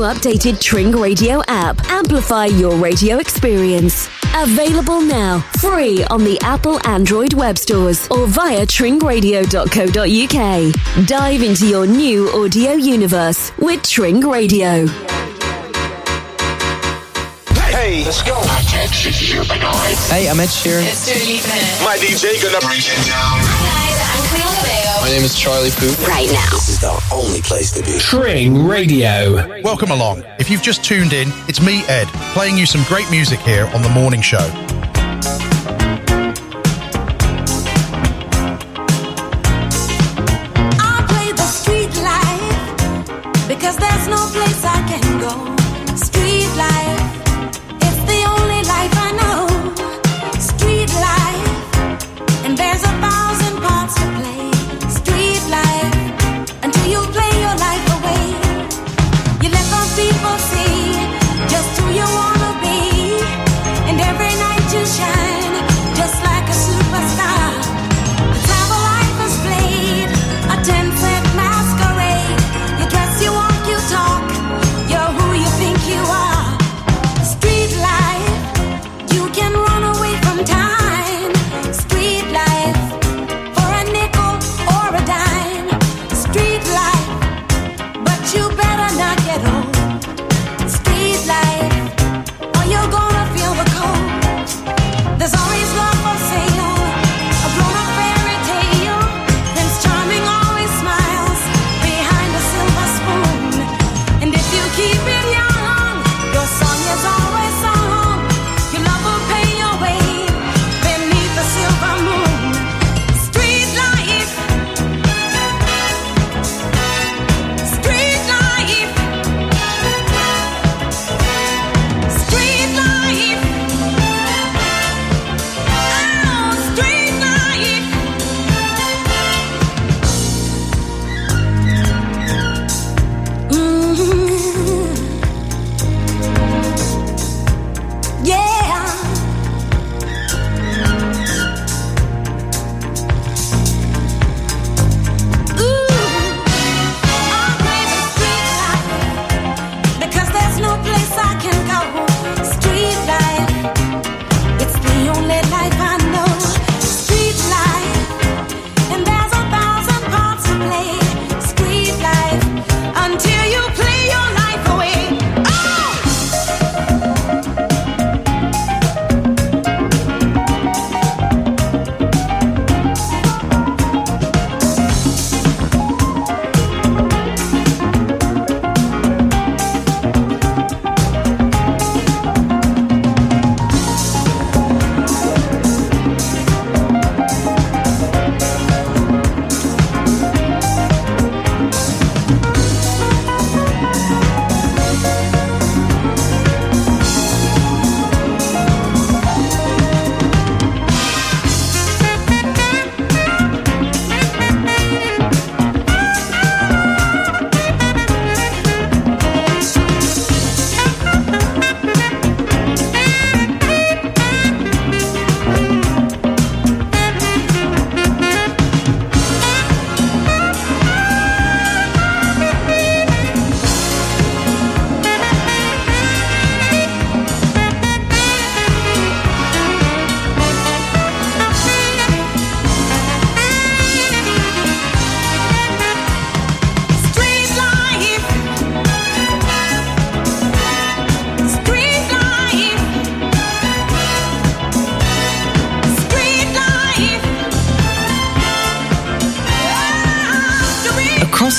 updated Tring Radio app. Amplify your radio experience. Available now, free on the Apple Android web stores or via tringradio.co.uk. Dive into your new audio universe with Tring Radio. Hey, let's go. Hey, I'm Ed Sheeran. It's My DJ gonna bring it down. My name is Charlie Puth. Right now. This is the only place to be. Tring Radio. Welcome along. If you've just tuned in, it's me, Ed, playing you some great music here on The Morning Show.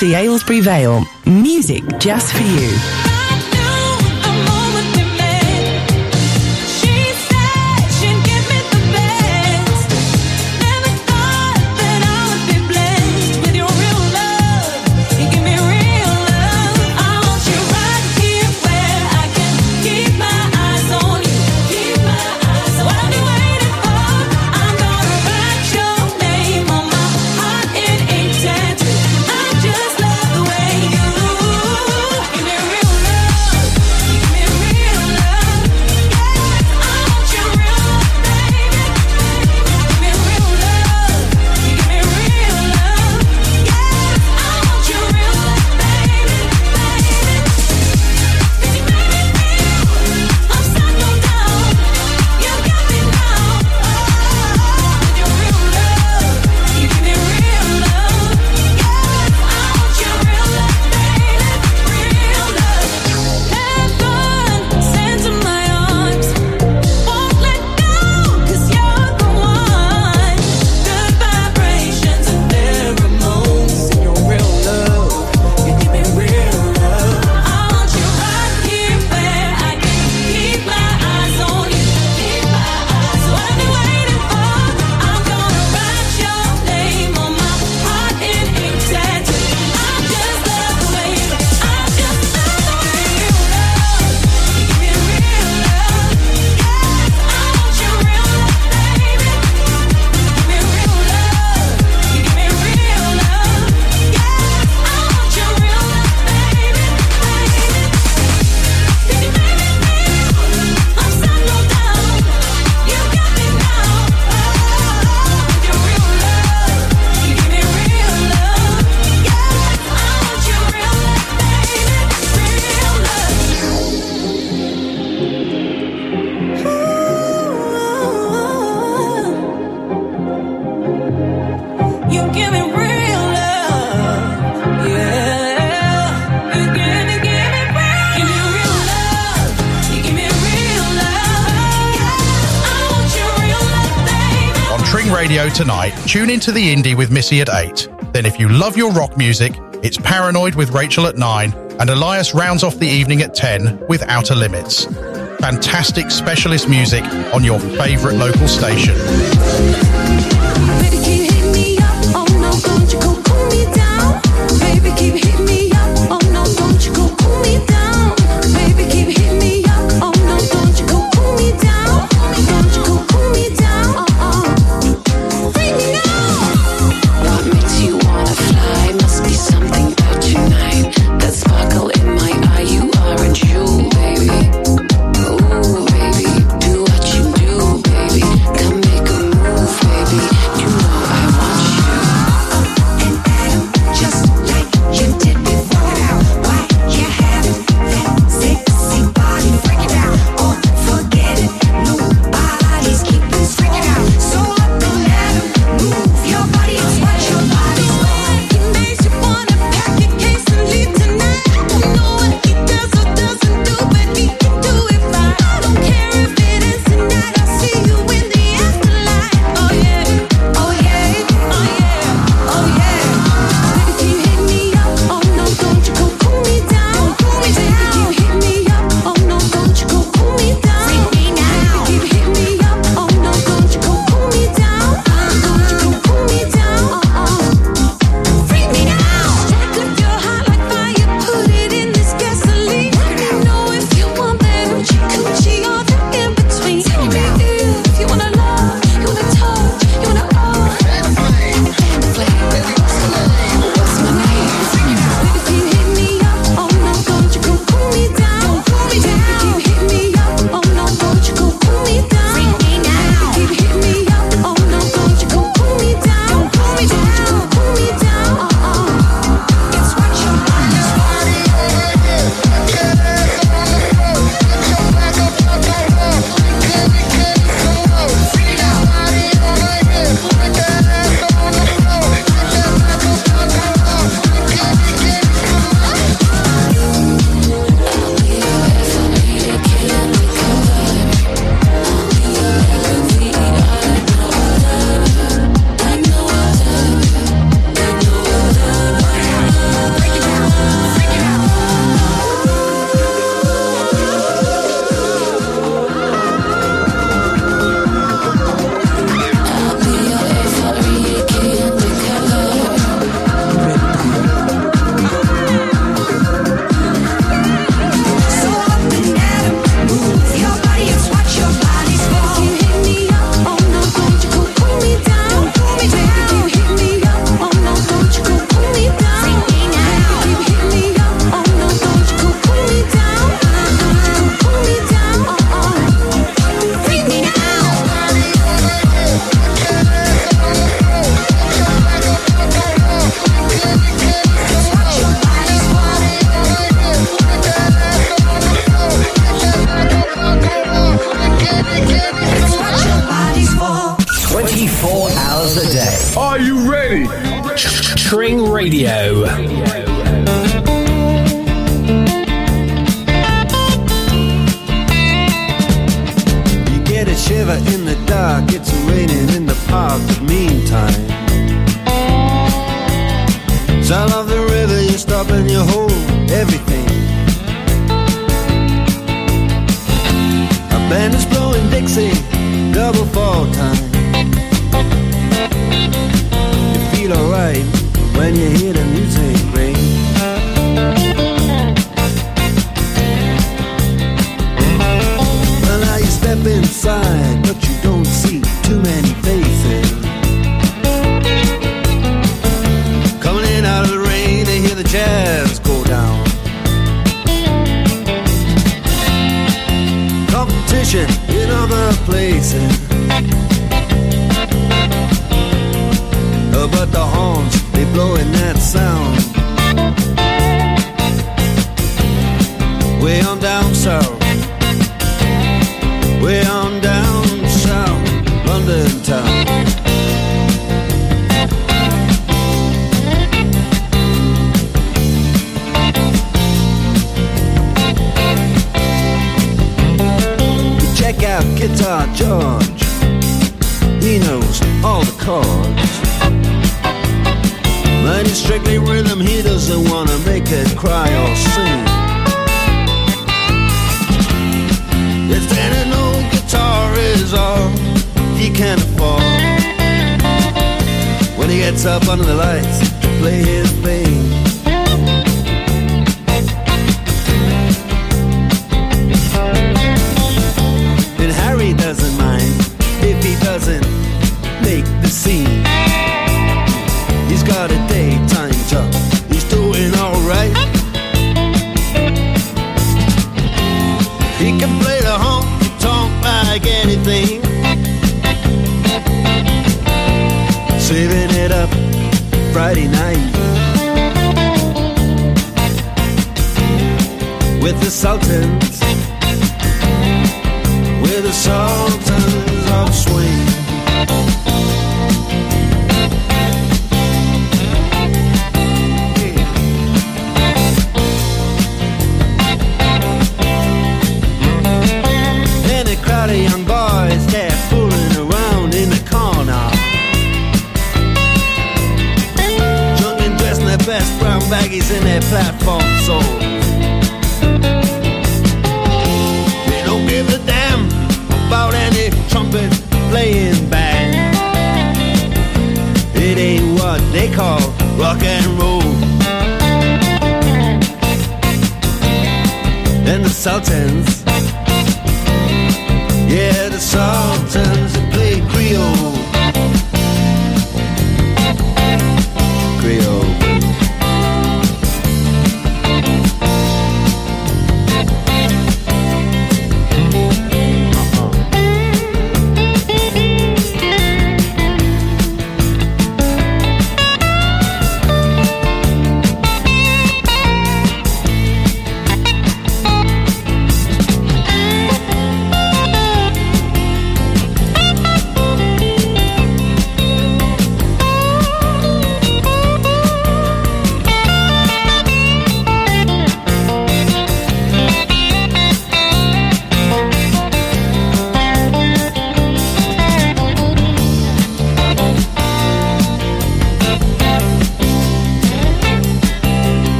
The Aylesbury Vale, music just for you. radio tonight, tune into the indie with Missy at 8. Then, if you love your rock music, it's Paranoid with Rachel at 9, and Elias rounds off the evening at 10 with Outer Limits. Fantastic specialist music on your favourite local station.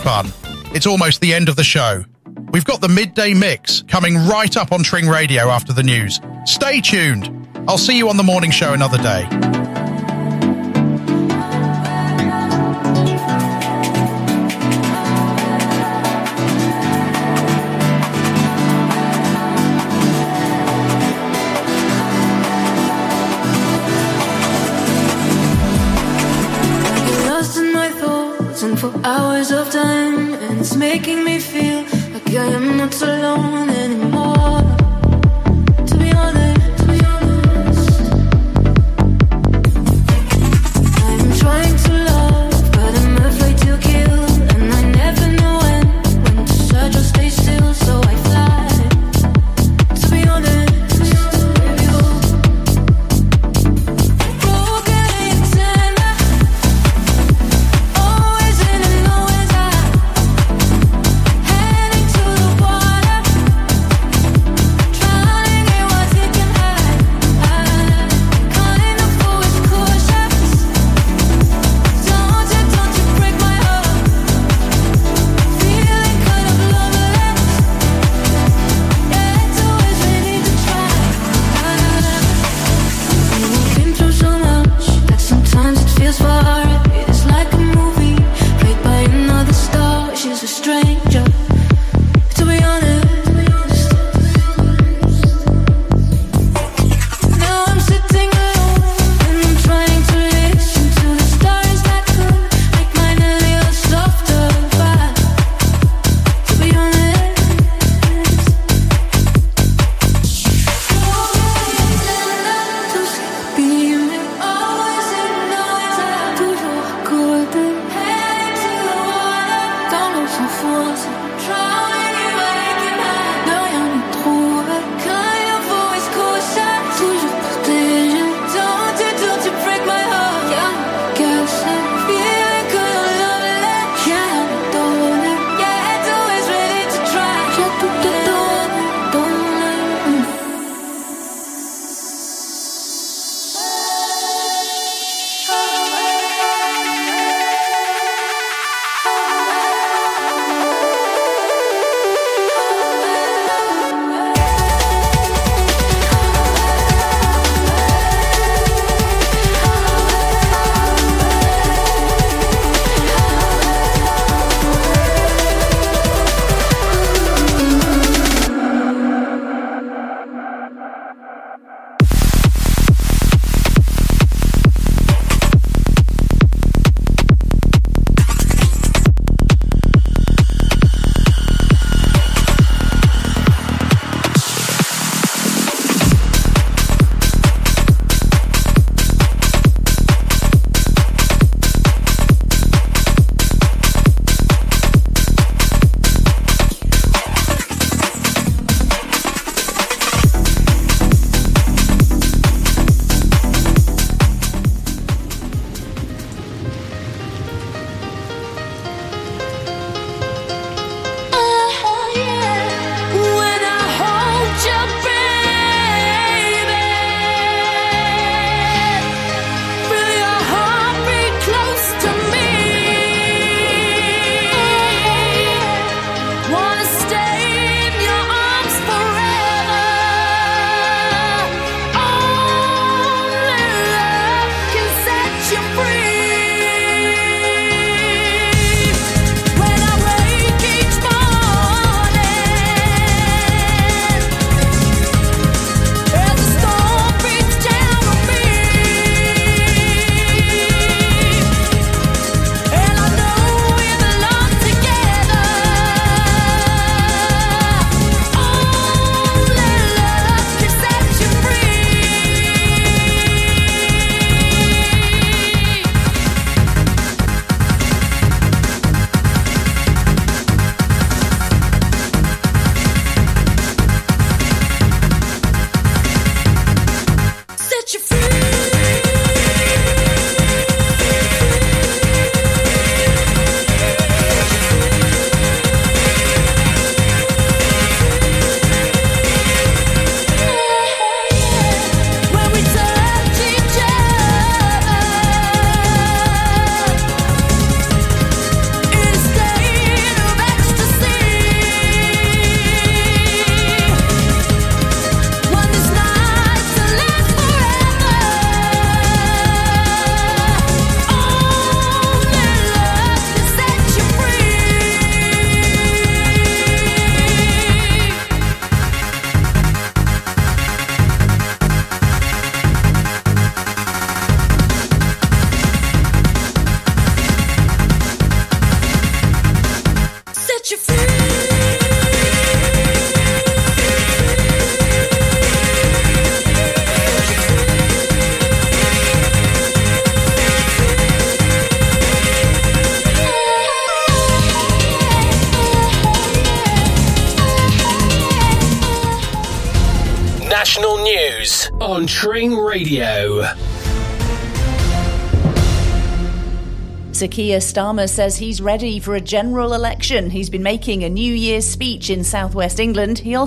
fun. It's almost the end of the show. We've got the midday mix coming right up on Tring Radio after the news. Stay tuned. I'll see you on the morning show another day. of time, and it's making me feel. Sir Keir Starmer says he's ready for a general election. He's been making a New Year's speech in southwest England. He also